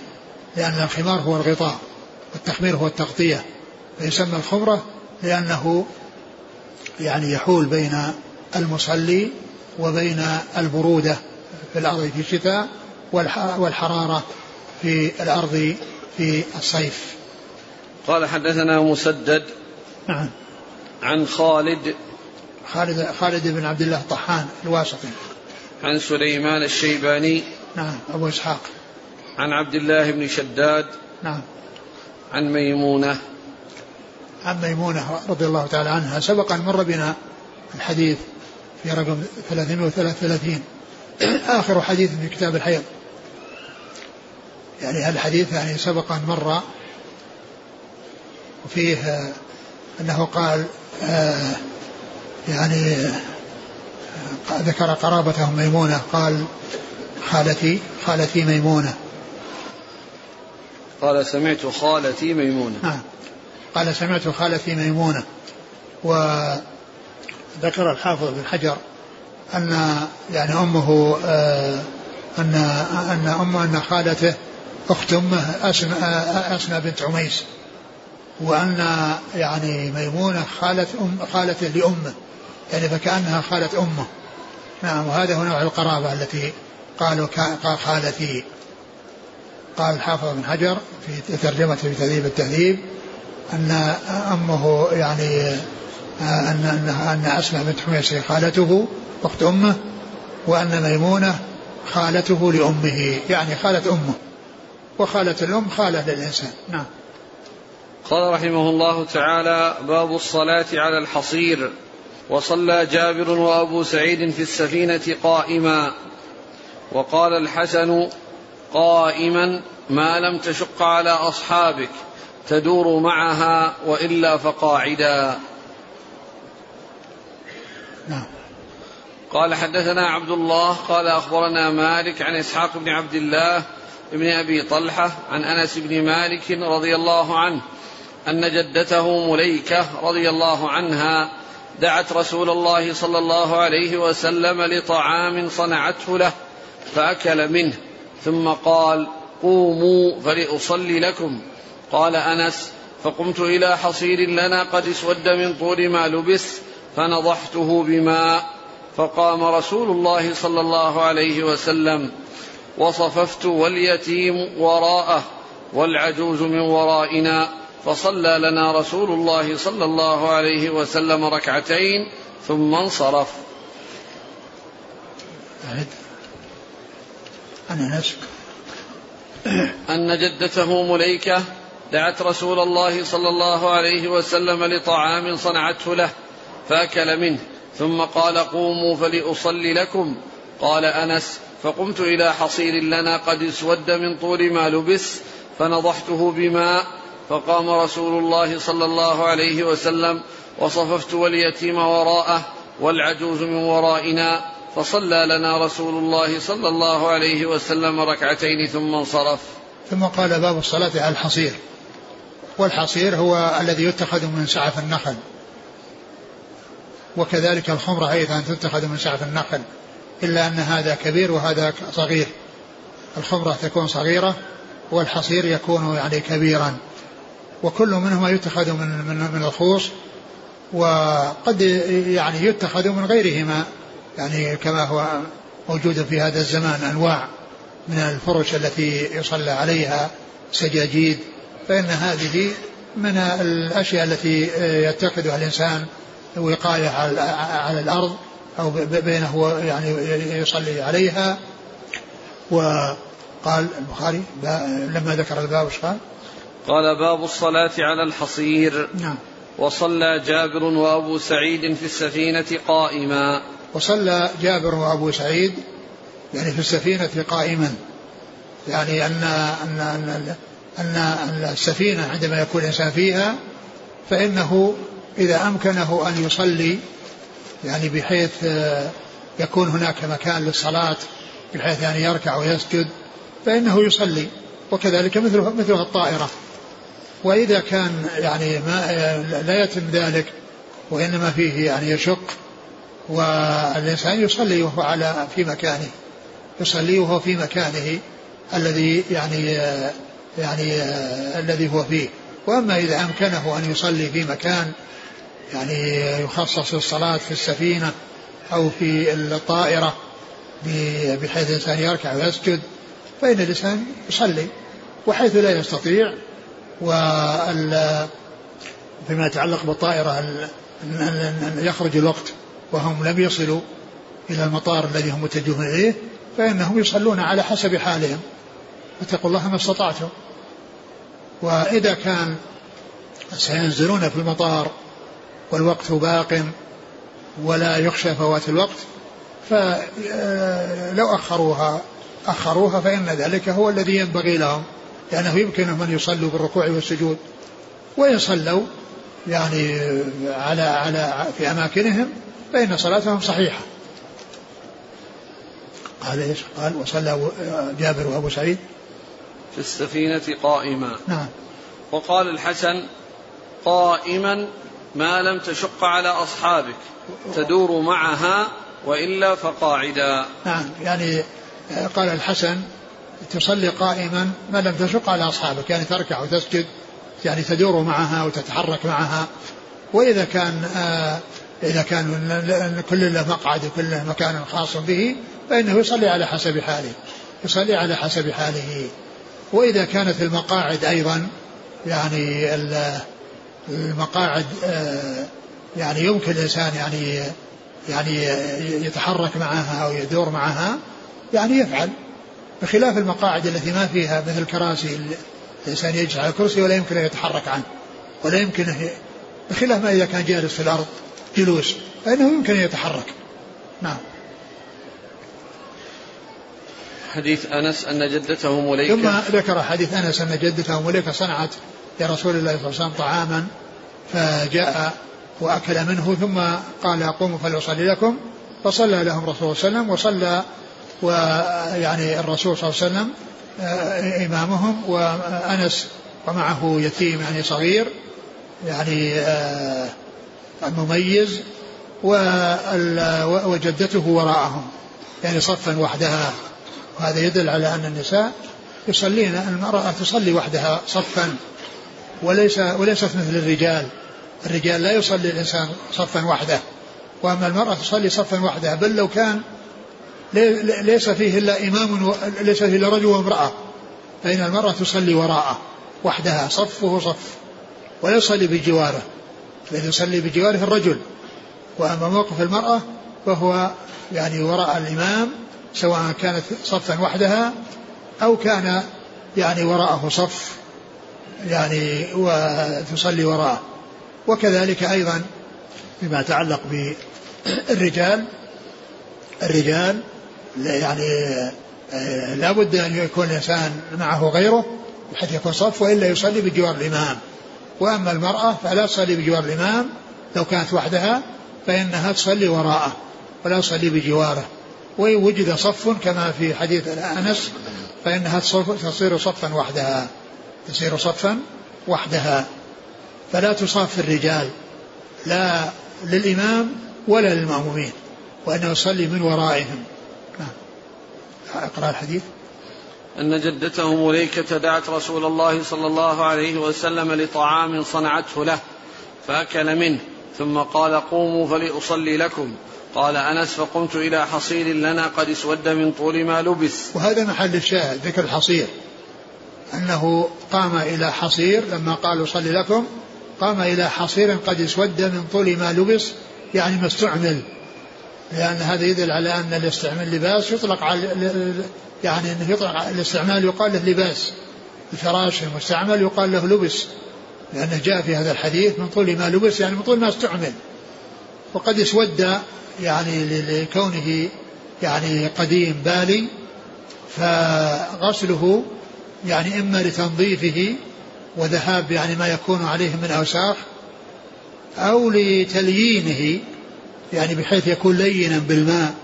لأن الخمار هو الغطاء والتخمير هو التغطية فيسمى الخمرة لأنه يعني يحول بين المصلي وبين البرودة في الأرض في الشتاء والحرارة في الأرض في الصيف. قال حدثنا مسدد نعم. عن خالد خالد خالد بن عبد الله الطحان الواسطي. عن سليمان الشيباني نعم أبو إسحاق. عن عبد الله بن شداد نعم. عن ميمونة. عن ميمونة رضي الله تعالى عنها. سبق أن مر بنا الحديث في رقم 333 آخر حديث في كتاب الحيض. يعني الحديث يعني سبق أن مر وفيه أنه قال آه يعني ذكر قرابته ميمونة قال خالتي خالتي ميمونة. قال سمعت خالتي ميمونة. نعم. قال سمعت خالتي ميمونة. وذكر الحافظ بن حجر أن يعني أمه آه أن أن أمه أن خالته أخت أمه أسماء أسماء بنت عميس. وأن يعني ميمونة خالة أم خالته لأمه يعني فكأنها خالة أمه. نعم وهذا هو نوع القرابة التي قالوا قال خالتي. قال الحافظ بن حجر في ترجمته في تهذيب التهذيب أن أمه يعني أن أن أن أسماء بنت حميس خالته أخت أمه وأن ميمونة خالته لأمه يعني خالة أمه. وخالة الأم خالة للإنسان. نعم. قال رحمه الله تعالى باب الصلاة على الحصير. وصلى جابر وأبو سعيد في السفينة قائما. وقال الحسن قائما ما لم تشق على أصحابك تدور معها وإلا فقاعدا. نعم. قال حدثنا عبد الله قال أخبرنا مالك عن إسحاق بن عبد الله بن أبي طلحة عن أنس بن مالك رضي الله عنه أن جدته مليكة رضي الله عنها دعت رسول الله صلى الله عليه وسلم لطعام صنعته له فأكل منه ثم قال قوموا فلأصلي لكم قال أنس فقمت إلى حصير لنا قد اسود من طول ما لبس فنضحته بماء فقام رسول الله صلى الله عليه وسلم وصففت واليتيم وراءه والعجوز من ورائنا فصلى لنا رسول الله صلى الله عليه وسلم ركعتين ثم انصرف. أعد. عن أنس أن جدته مليكة دعت رسول الله صلى الله عليه وسلم لطعام صنعته له فأكل منه. ثم قال قوموا فلأصلي لكم. قال أنس فقمت إلى حصير لنا قد اسود من طول ما لبس فنضحته بماء فقام رسول الله صلى الله عليه وسلم وصففت واليتيم وراءه والعجوز من ورائنا فصلى لنا رسول الله صلى الله عليه وسلم ركعتين ثم انصرف. ثم قال باب الصلاة على الحصير. والحصير هو الذي يتخذ من سعف النخل. وكذلك الخمرة أيضا تتخذ من سعف النخل. إلا أن هذا كبير وهذا صغير. الخمرة تكون صغيرة والحصير يكون يعني كبيرا. وكل منهما يتخذ من من من الخوص وقد يعني يتخذ من غيرهما يعني كما هو موجود في هذا الزمان أنواع من الفرش التي يصلى عليها سجاجيد فإن هذه من الأشياء التي يتخذها الإنسان وقاية على الأرض أو بينه يعني يصلي عليها وقال البخاري لما ذكر الباب إيش قال؟ قال باب الصلاة على الحصير. نعم. وصلى جابر وأبو سعيد في السفينة قائما. وصلى جابر وأبو سعيد يعني في السفينة قائما. يعني أن أن أن, أن السفينة عندما يكون الإنسان فيها فإنه إذا أمكنه أن يصلي يعني بحيث يكون هناك مكان للصلاة بحيث يعني يركع ويسجد فإنه يصلي. وكذلك مثل مثلها الطائرة. وإذا كان يعني ما لا يتم ذلك وإنما فيه يعني يشق والإنسان يصلي وهو على في مكانه يصلي وهو في مكانه الذي يعني يعني الذي هو فيه. وأما إذا أمكنه أن يصلي في مكان يعني يخصص للصلاة في السفينة أو في الطائرة بحيث الإنسان يركع ويسجد فإن الإنسان يصلي وحيث لا يستطيع وال فيما يتعلق بالطائرة أن يخرج الوقت وهم لم يصلوا إلى المطار الذي هم متجهون إليه فإنهم يصلون على حسب حالهم. فاتقوا الله ما استطعتم. وإذا كان سينزلون في المطار والوقت باق ولا يخشى فوات الوقت فلو أخروها أخروها فإن ذلك هو الذي ينبغي لهم. لأنه يمكنهم أن يصلوا بالركوع والسجود. وإن صلوا يعني على على في أماكنهم فإن صلاتهم صحيحة. قال إيش؟ قال وصلى جابر وأبو سعيد. في السفينة قائما. نعم. وقال الحسن قائما ما لم تشق على أصحابك تدور معها وإلا فقاعدا. نعم يعني قال الحسن تصلي قائما ما لم تشق على أصحابك يعني تركع وتسجد يعني تدور معها وتتحرك معها. وإذا كان آه إذا كان كل له مقعد وكل له مكان خاص به فإنه يصلي على حسب حاله يصلي على حسب حاله. وإذا كانت المقاعد أيضا يعني المقاعد آه يعني يمكن الإنسان يعني يعني يتحرك معها أو يدور معها يعني يفعل. بخلاف المقاعد التي ما فيها مثل كراسي الإنسان يجلس على كرسي ولا يمكن أن يتحرك عنه ولا يمكن بخلاف ما إذا كان جالس في الأرض جلوس فإنه يمكن أن يتحرك. نعم. حديث أنس أن جدته مليكة ثم ذكر حديث أنس أن جدته مليكة صنعت لرسول الله صلى الله عليه وسلم طعاما فجاء وأكل منه ثم قال قوموا فلأصلي لكم. فصلى لهم رسول الله صلى الله عليه وسلم وصلى ويعني الرسول صلى الله عليه وسلم آه، إمامهم وأنس ومعه يتيم يعني صغير يعني آه، مميز وجدته وراءهم يعني صفا وحدها. وهذا يدل على أن النساء يصلين المرأة تصلي وحدها صفا وليس وليست مثل الرجال. الرجال لا يصلي الإنسان صفا وحده وأما المرأة تصلي صفا وحدها بل لو كان ليس فيه إلا إمام و... ليس فيه إلا رجل وامرأة. فإن المرأة تصلي وراءه وحدها صفه صف ولا يصلي بجواره. الذي يصلي بجواره الرجل. وأما موقف المرأة فهو يعني وراء الإمام سواء كانت صفا وحدها أو كان يعني وراءه صف يعني وتصلي وراءه. وكذلك أيضا فيما يتعلق بالرجال الرجال يعني آه، لا بد أن يكون الإنسان معه غيره بحيث يكون صف وإلا يصلي بجوار الإمام. وأما المرأة فلا تصلي بجوار الإمام. لو كانت وحدها فإنها تصلي وراءه ولا تصلي بجواره. وإن وجد صف كما في حديث أنس فإنها تصير صفا وحدها. تصير صفا وحدها. فلا تصاف الرجال لا للإمام ولا للمأمومين وأنه يصلي من ورائهم. اقرأ الحديث؟ أن جدته مليكة دعت رسول الله صلى الله عليه وسلم لطعام صنعته له فأكل منه ثم قال قوموا فلأصلي لكم. قال أنس فقمت إلى حصير لنا قد اسود من طول ما لبس. وهذا محل الشاهد ذكر الحصير. أنه قام إلى حصير لما قالوا صلي لكم قام إلى حصير قد اسود من طول ما لبس يعني ما استعمل. لأن هذا يدل على أن الاستعمال لباس يطلق على يعني أنه يطلق الاستعمال يقال له لباس الفراش المستعمل يقال له لبس لأنه جاء في هذا الحديث من طول ما لبس يعني من طول ما استعمل. وقد اسود يعني لكونه يعني قديم بالي فغسله يعني إما لتنظيفه وذهاب يعني ما يكون عليه من أوساخ أو لتليينه يعني بحيث يكون لينا بالماء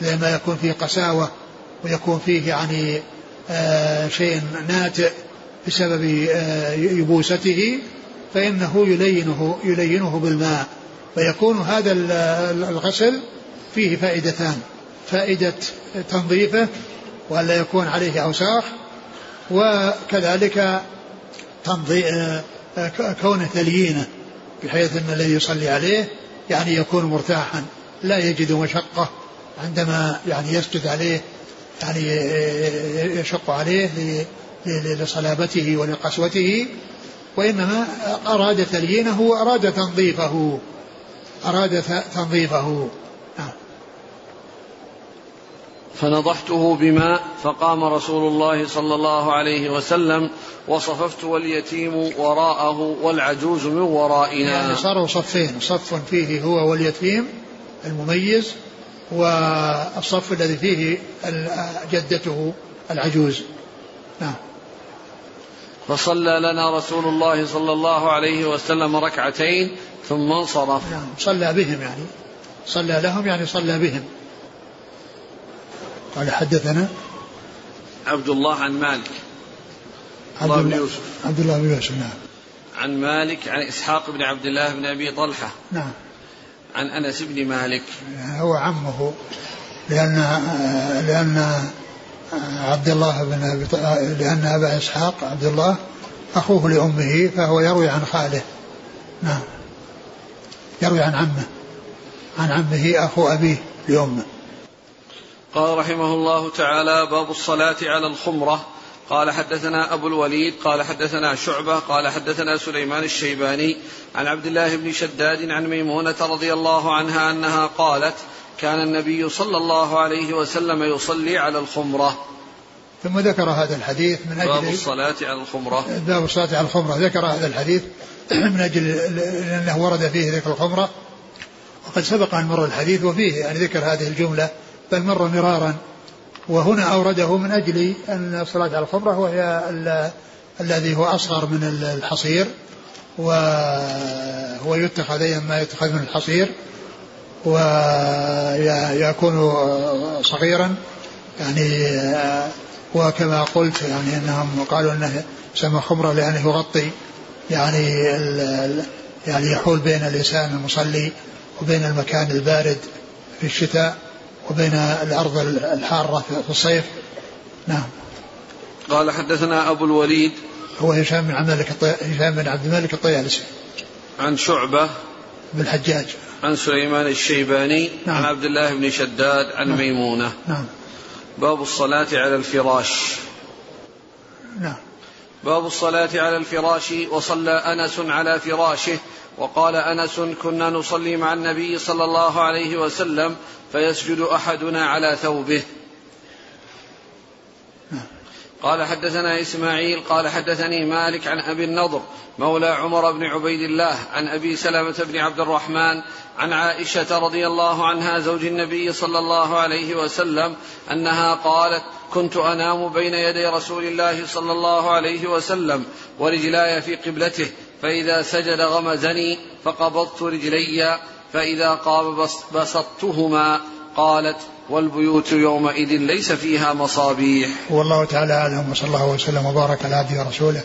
لما يكون فيه قساوة ويكون فيه يعني آه شيء ناتئ بسبب آه يبوسته فإنه يلينه يلينه بالماء. فيكون هذا الغسل فيه فائدتان. فائدة تنظيفه وألا يكون عليه أوساخ وكذلك تنظي آه، كونه تليينه بحيث أن الذي يصلي عليه يعني يكون مرتاحا لا يجد مشقة عندما يعني يسجد عليه يعني يشق عليه لصلابته ولقسوته وإنما أراد تليينه وأراد تنظيفه أراد تنظيفه. فنضحته بماء فقام رسول الله صلى الله عليه وسلم وصففت واليتيم وراءه والعجوز من ورائنا. يعني صاروا صفين صف فيه هو واليتيم المميز والصف الذي فيه جدته العجوز. نعم. فصلى لنا رسول الله صلى الله عليه وسلم ركعتين ثم انصرف. نعم صلى بهم يعني. صلى لهم يعني صلى بهم. قال حدثنا عبد الله عن مالك. عبد الله بن يوسف. عبد الله بن يوسف نعم. عن مالك عن إسحاق بن عبد الله بن أبي طلحة. نعم. عن أنس بن مالك. هو عمه لأن لأن عبد الله بن أبي لأن أبا إسحاق عبد الله أخوه لأمه فهو يروي عن خاله. نعم. يروي عن عمه عن عمه أخو أبيه لأمه. قال رحمه الله تعالى باب الصلاة على الخمرة. قال حدثنا أبو الوليد قال حدثنا شعبة قال حدثنا سليمان الشيباني عن عبد الله بن شداد عن ميمونة رضي الله عنها أنها قالت كان النبي صلى الله عليه وسلم يصلي على الخمرة. ثم ذكر هذا الحديث من أجل باب الصلاة على الخمرة. باب الصلاة على الخمرة. ذكر هذا الحديث من أجل أنه ورد فيه ذكر الخمرة. وقد سبق أن مر الحديث وفيه يعني ذكر هذه الجملة. بل مر مرارا. وهنا أورده من أجل أن الصلاة على الخمرة وهي الذي هو أصغر من الحصير. وهو يتخذ ما يتخذ من الحصير. ويكون صغيرا. يعني وكما قلت يعني أنهم قالوا أنه سمى خمرة لأنه يغطي يعني يعني يحول بين الانسان المصلي وبين المكان البارد في الشتاء. وبين الأرض الحارة في الصيف نعم. قال حدثنا أبو الوليد هو هشام بن عبد الملك هشام بن عبد الملك الطيالسي. عن شعبة بن الحجاج. عن سليمان الشيباني نعم. عن عبد الله بن شداد عن نعم. ميمونة. نعم. باب الصلاة على الفراش. نعم. باب الصلاة على الفراش وصلى أنس على فراشه وقال أنس كنا نصلي مع النبي صلى الله عليه وسلم فيسجد أحدنا على ثوبه. قال حدثنا إسماعيل قال حدثني مالك عن أبي النضر مولى عمر بن عبيد الله عن أبي سلمة بن عبد الرحمن عن عائشة رضي الله عنها زوج النبي صلى الله عليه وسلم أنها قالت كنت أنام بين يدي رسول الله صلى الله عليه وسلم ورجلاي في قبلته فإذا سجد غمزني فقبضت رجلي فإذا قام بسطتهما قالت والبيوت يومئذ ليس فيها مصابيح. والله تعالى أعلم وصلى الله وسلم وبارك على عبده ورسوله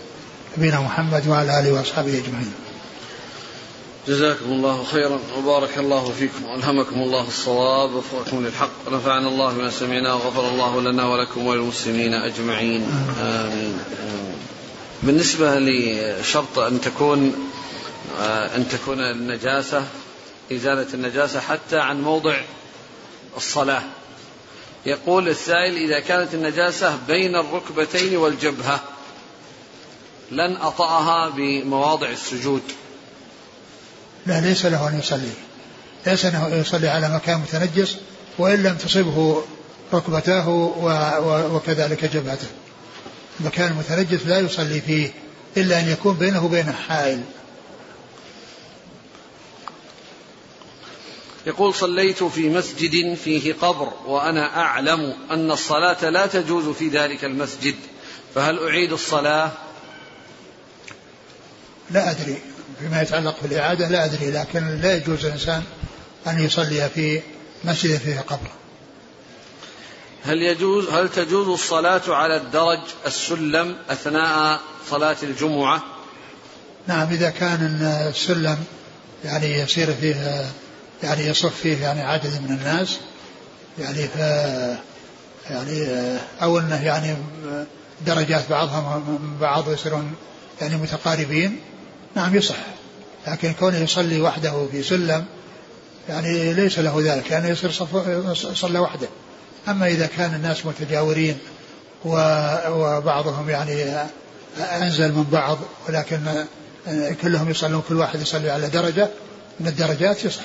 نبينا محمد وعلى آله وأصحابه أجمعين. جزاكم الله خيرا وبارك الله فيكم وألهمكم الله الصواب ووفقكم للحق ونفعنا الله بما سمعنا وغفر الله لنا ولكم وللمسلمين أجمعين. آمين. بالنسبة لشرط أن تكون أن تكون النجاسة إزالة النجاسة حتى عن موضع الصلاة. يقول السائل إذا كانت النجاسة بين الركبتين والجبهة لن أطأها بمواضع السجود. لا ليس له أن يصلي. ليس له أن يصلي على مكان متنجس وإن لم تصبه ركبتاه وكذلك جبهته. مكان متنجس لا يصلي فيه إلا أن يكون بينه وبين حائل. يقول صليت في مسجد فيه قبر وأنا أعلم أن الصلاة لا تجوز في ذلك المسجد فهل أعيد الصلاة؟ لا أدري. فيما يتعلق بالإعادة لا أدري لكن لا يجوز الإنسان أن يصلي في مسجد فيه قبر. هل يجوز هل تجوز الصلاة على الدرج السلم أثناء صلاة الجمعة؟ نعم إذا كان السلم يعني يصير فيه يعني يصف فيه يعني عدد من الناس يعني ف يعني أو أنه يعني درجات بعضها من بعض يصيرون يعني متقاربين نعم يصح لكن كونه يصلي وحده في سلم يعني ليس له ذلك يعني يصير صلى وحده أما إذا كان الناس متجاورين وبعضهم يعني أنزل من بعض ولكن كلهم يصلون كل واحد يصلي على درجة من الدرجات يصح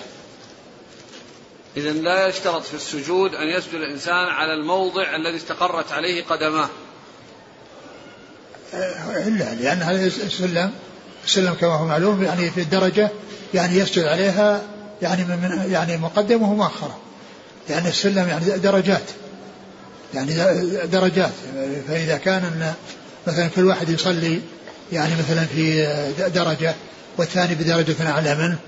إذا لا يشترط في السجود أن يسجد الإنسان على الموضع الذي استقرت عليه قدماه. إلا لأن هذا السلم السلم كما هو معلوم يعني في الدرجة يعني يسجد عليها يعني من يعني مقدمة ومؤخرة يعني السلم يعني درجات. يعني درجات. فإذا كان مثلا كل واحد يصلي يعني مثلا في درجة والثاني بدرجة أعلى منه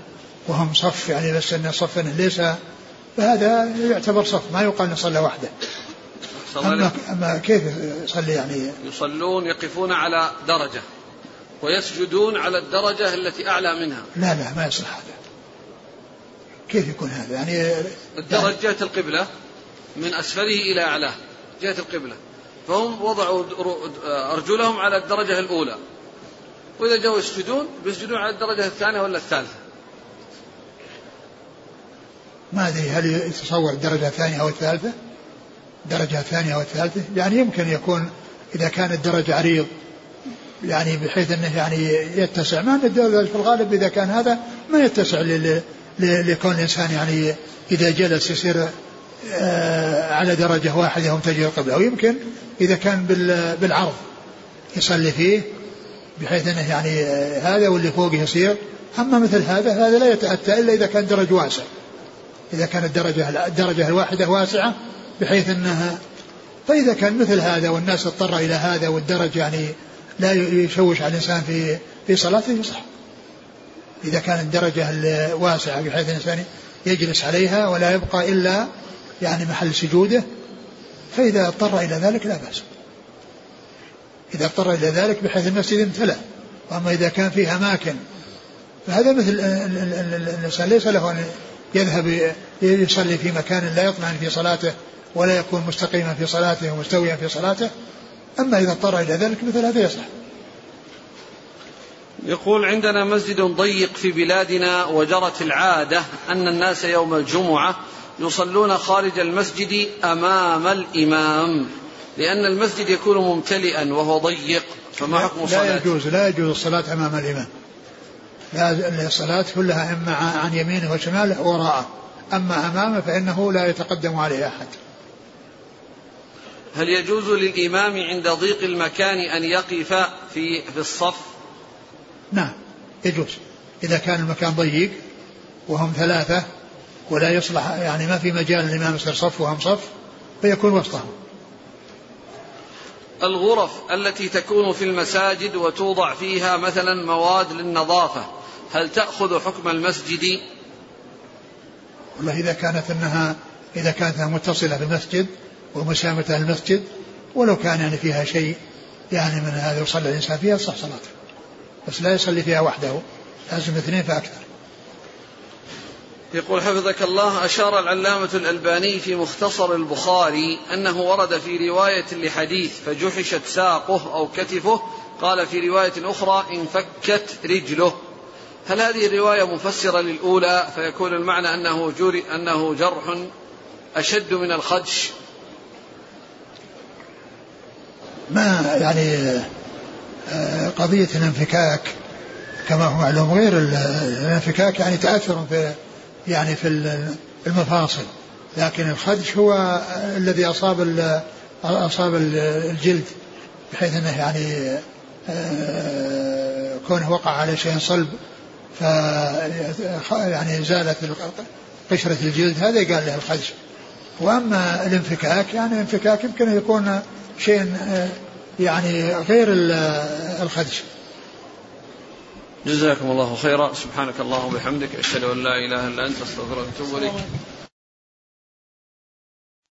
وهم صف يعني بس أن صف ليس فهذا يعتبر صف ما يقال أن صلى وحده. أما, أما كيف يصلي يعني؟ يصلون يقفون على درجة ويسجدون على الدرجة التي أعلى منها. لا لا ما يصح هذا. كيف يكون هذا؟ يعني الدرجة جهة القبلة من أسفله إلى أعلاه. جهة القبلة. فهم وضعوا أرجلهم على الدرجة الأولى. وإذا جاءوا يسجدون بيسجدون على الدرجة الثانية ولا الثالثة. ما أدري هل يتصور الدرجة الثانية أو الثالثة الدرجة الثانية أو الثالثة يعني يمكن يكون إذا كان الدرجة عريض يعني بحيث أنه يعني يتسع. ما في الغالب إذا كان هذا ما يتسع لكون الإنسان يعني إذا جلس يصير آه، على درجة واحدة ومتجه القبله ويمكن إذا كان بالعرض يصلي فيه بحيث إنه يعني آه، هذا واللي فوقه يصير. أما مثل هذا هذا لا يتأتى إلا إذا كان درج واسع إذا كانت الدرجه الدرجه الواحدة واسعة بحيث إنها فإذا كان مثل هذا والناس اضطر إلى هذا والدرج يعني لا يشوش على الإنسان في في صلاته يصح إذا كانت الدرجة الواسعة بحيث الإنسان يجلس عليها ولا يبقى إلا يعني محل سجوده فإذا اضطر إلى ذلك لا بأس. إذا اضطر إلى ذلك بحيث المسجد امتلأ. وأما إذا كان فيه أماكن فهذا مثل الإنسان ليس له أن يذهب يصلي في مكان لا يطمئن في صلاته ولا يكون مستقيما في صلاته ومستويا في صلاته. أما إذا اضطر إلى ذلك مثل هذا يصح. يقول عندنا مسجد ضيق في بلادنا وجرت العادة أن الناس يوم الجمعة يصلون خارج المسجد أمام الإمام لأن المسجد يكون ممتلئا وهو ضيق فما حكم الصلاة؟ لا يجوز لا يجوز الصلاة أمام الإمام لا الصلاة كلها إما عن يمينه وشماله وراءه أما أمامه فإنه لا يتقدم عليه أحد هل يجوز للإمام عند ضيق المكان أن يقف في في الصف؟ نعم. يجوز. إذا كان المكان ضيق وهم ثلاثة ولا يصلح يعني ما في مجال الإمام يصير صف وهم صف فيكون وسطهم. الغرف التي تكون في المساجد وتوضع فيها مثلا مواد للنظافة هل تأخذ حكم المسجد؟ والله إذا كانت أنها إذا كانت متصلة بالمسجد ومسامة المسجد ولو كان يعني فيها شيء يعني من هذا يصلي الإنسان فيها صح صلاته. بس لا يصلي فيها وحده لازم اثنين فأكثر. يقول حفظك الله أشار العلامة الألباني في مختصر البخاري أنه ورد في رواية لحديث فجحشت ساقه أو كتفه قال في رواية أخرى انفكت رجله. هل هذه الرواية مفسرة للأولى؟ فيكون المعنى أنه, جري أنه جرح أشد من الخدش. ما يعني قضية الانفكاك كما هو معلوم غير الانفكاك يعني تأثر في يعني في المفاصل. لكن الخدش هو الذي أصاب أصاب الجلد بحيث أنه يعني آه، كونه وقع على شيء صلب ف يعني زالت قشرة الجلد هذا قال له الخدش. وأما الانفكاك يعني الانفكاك يمكن أن يكون شيء آه، يعني غير الخدش. جزاكم الله خيرا. سبحانك اللهم وبحمدك أشهد أن لا إله إلا أنت أستغفرك وأتوب إليك.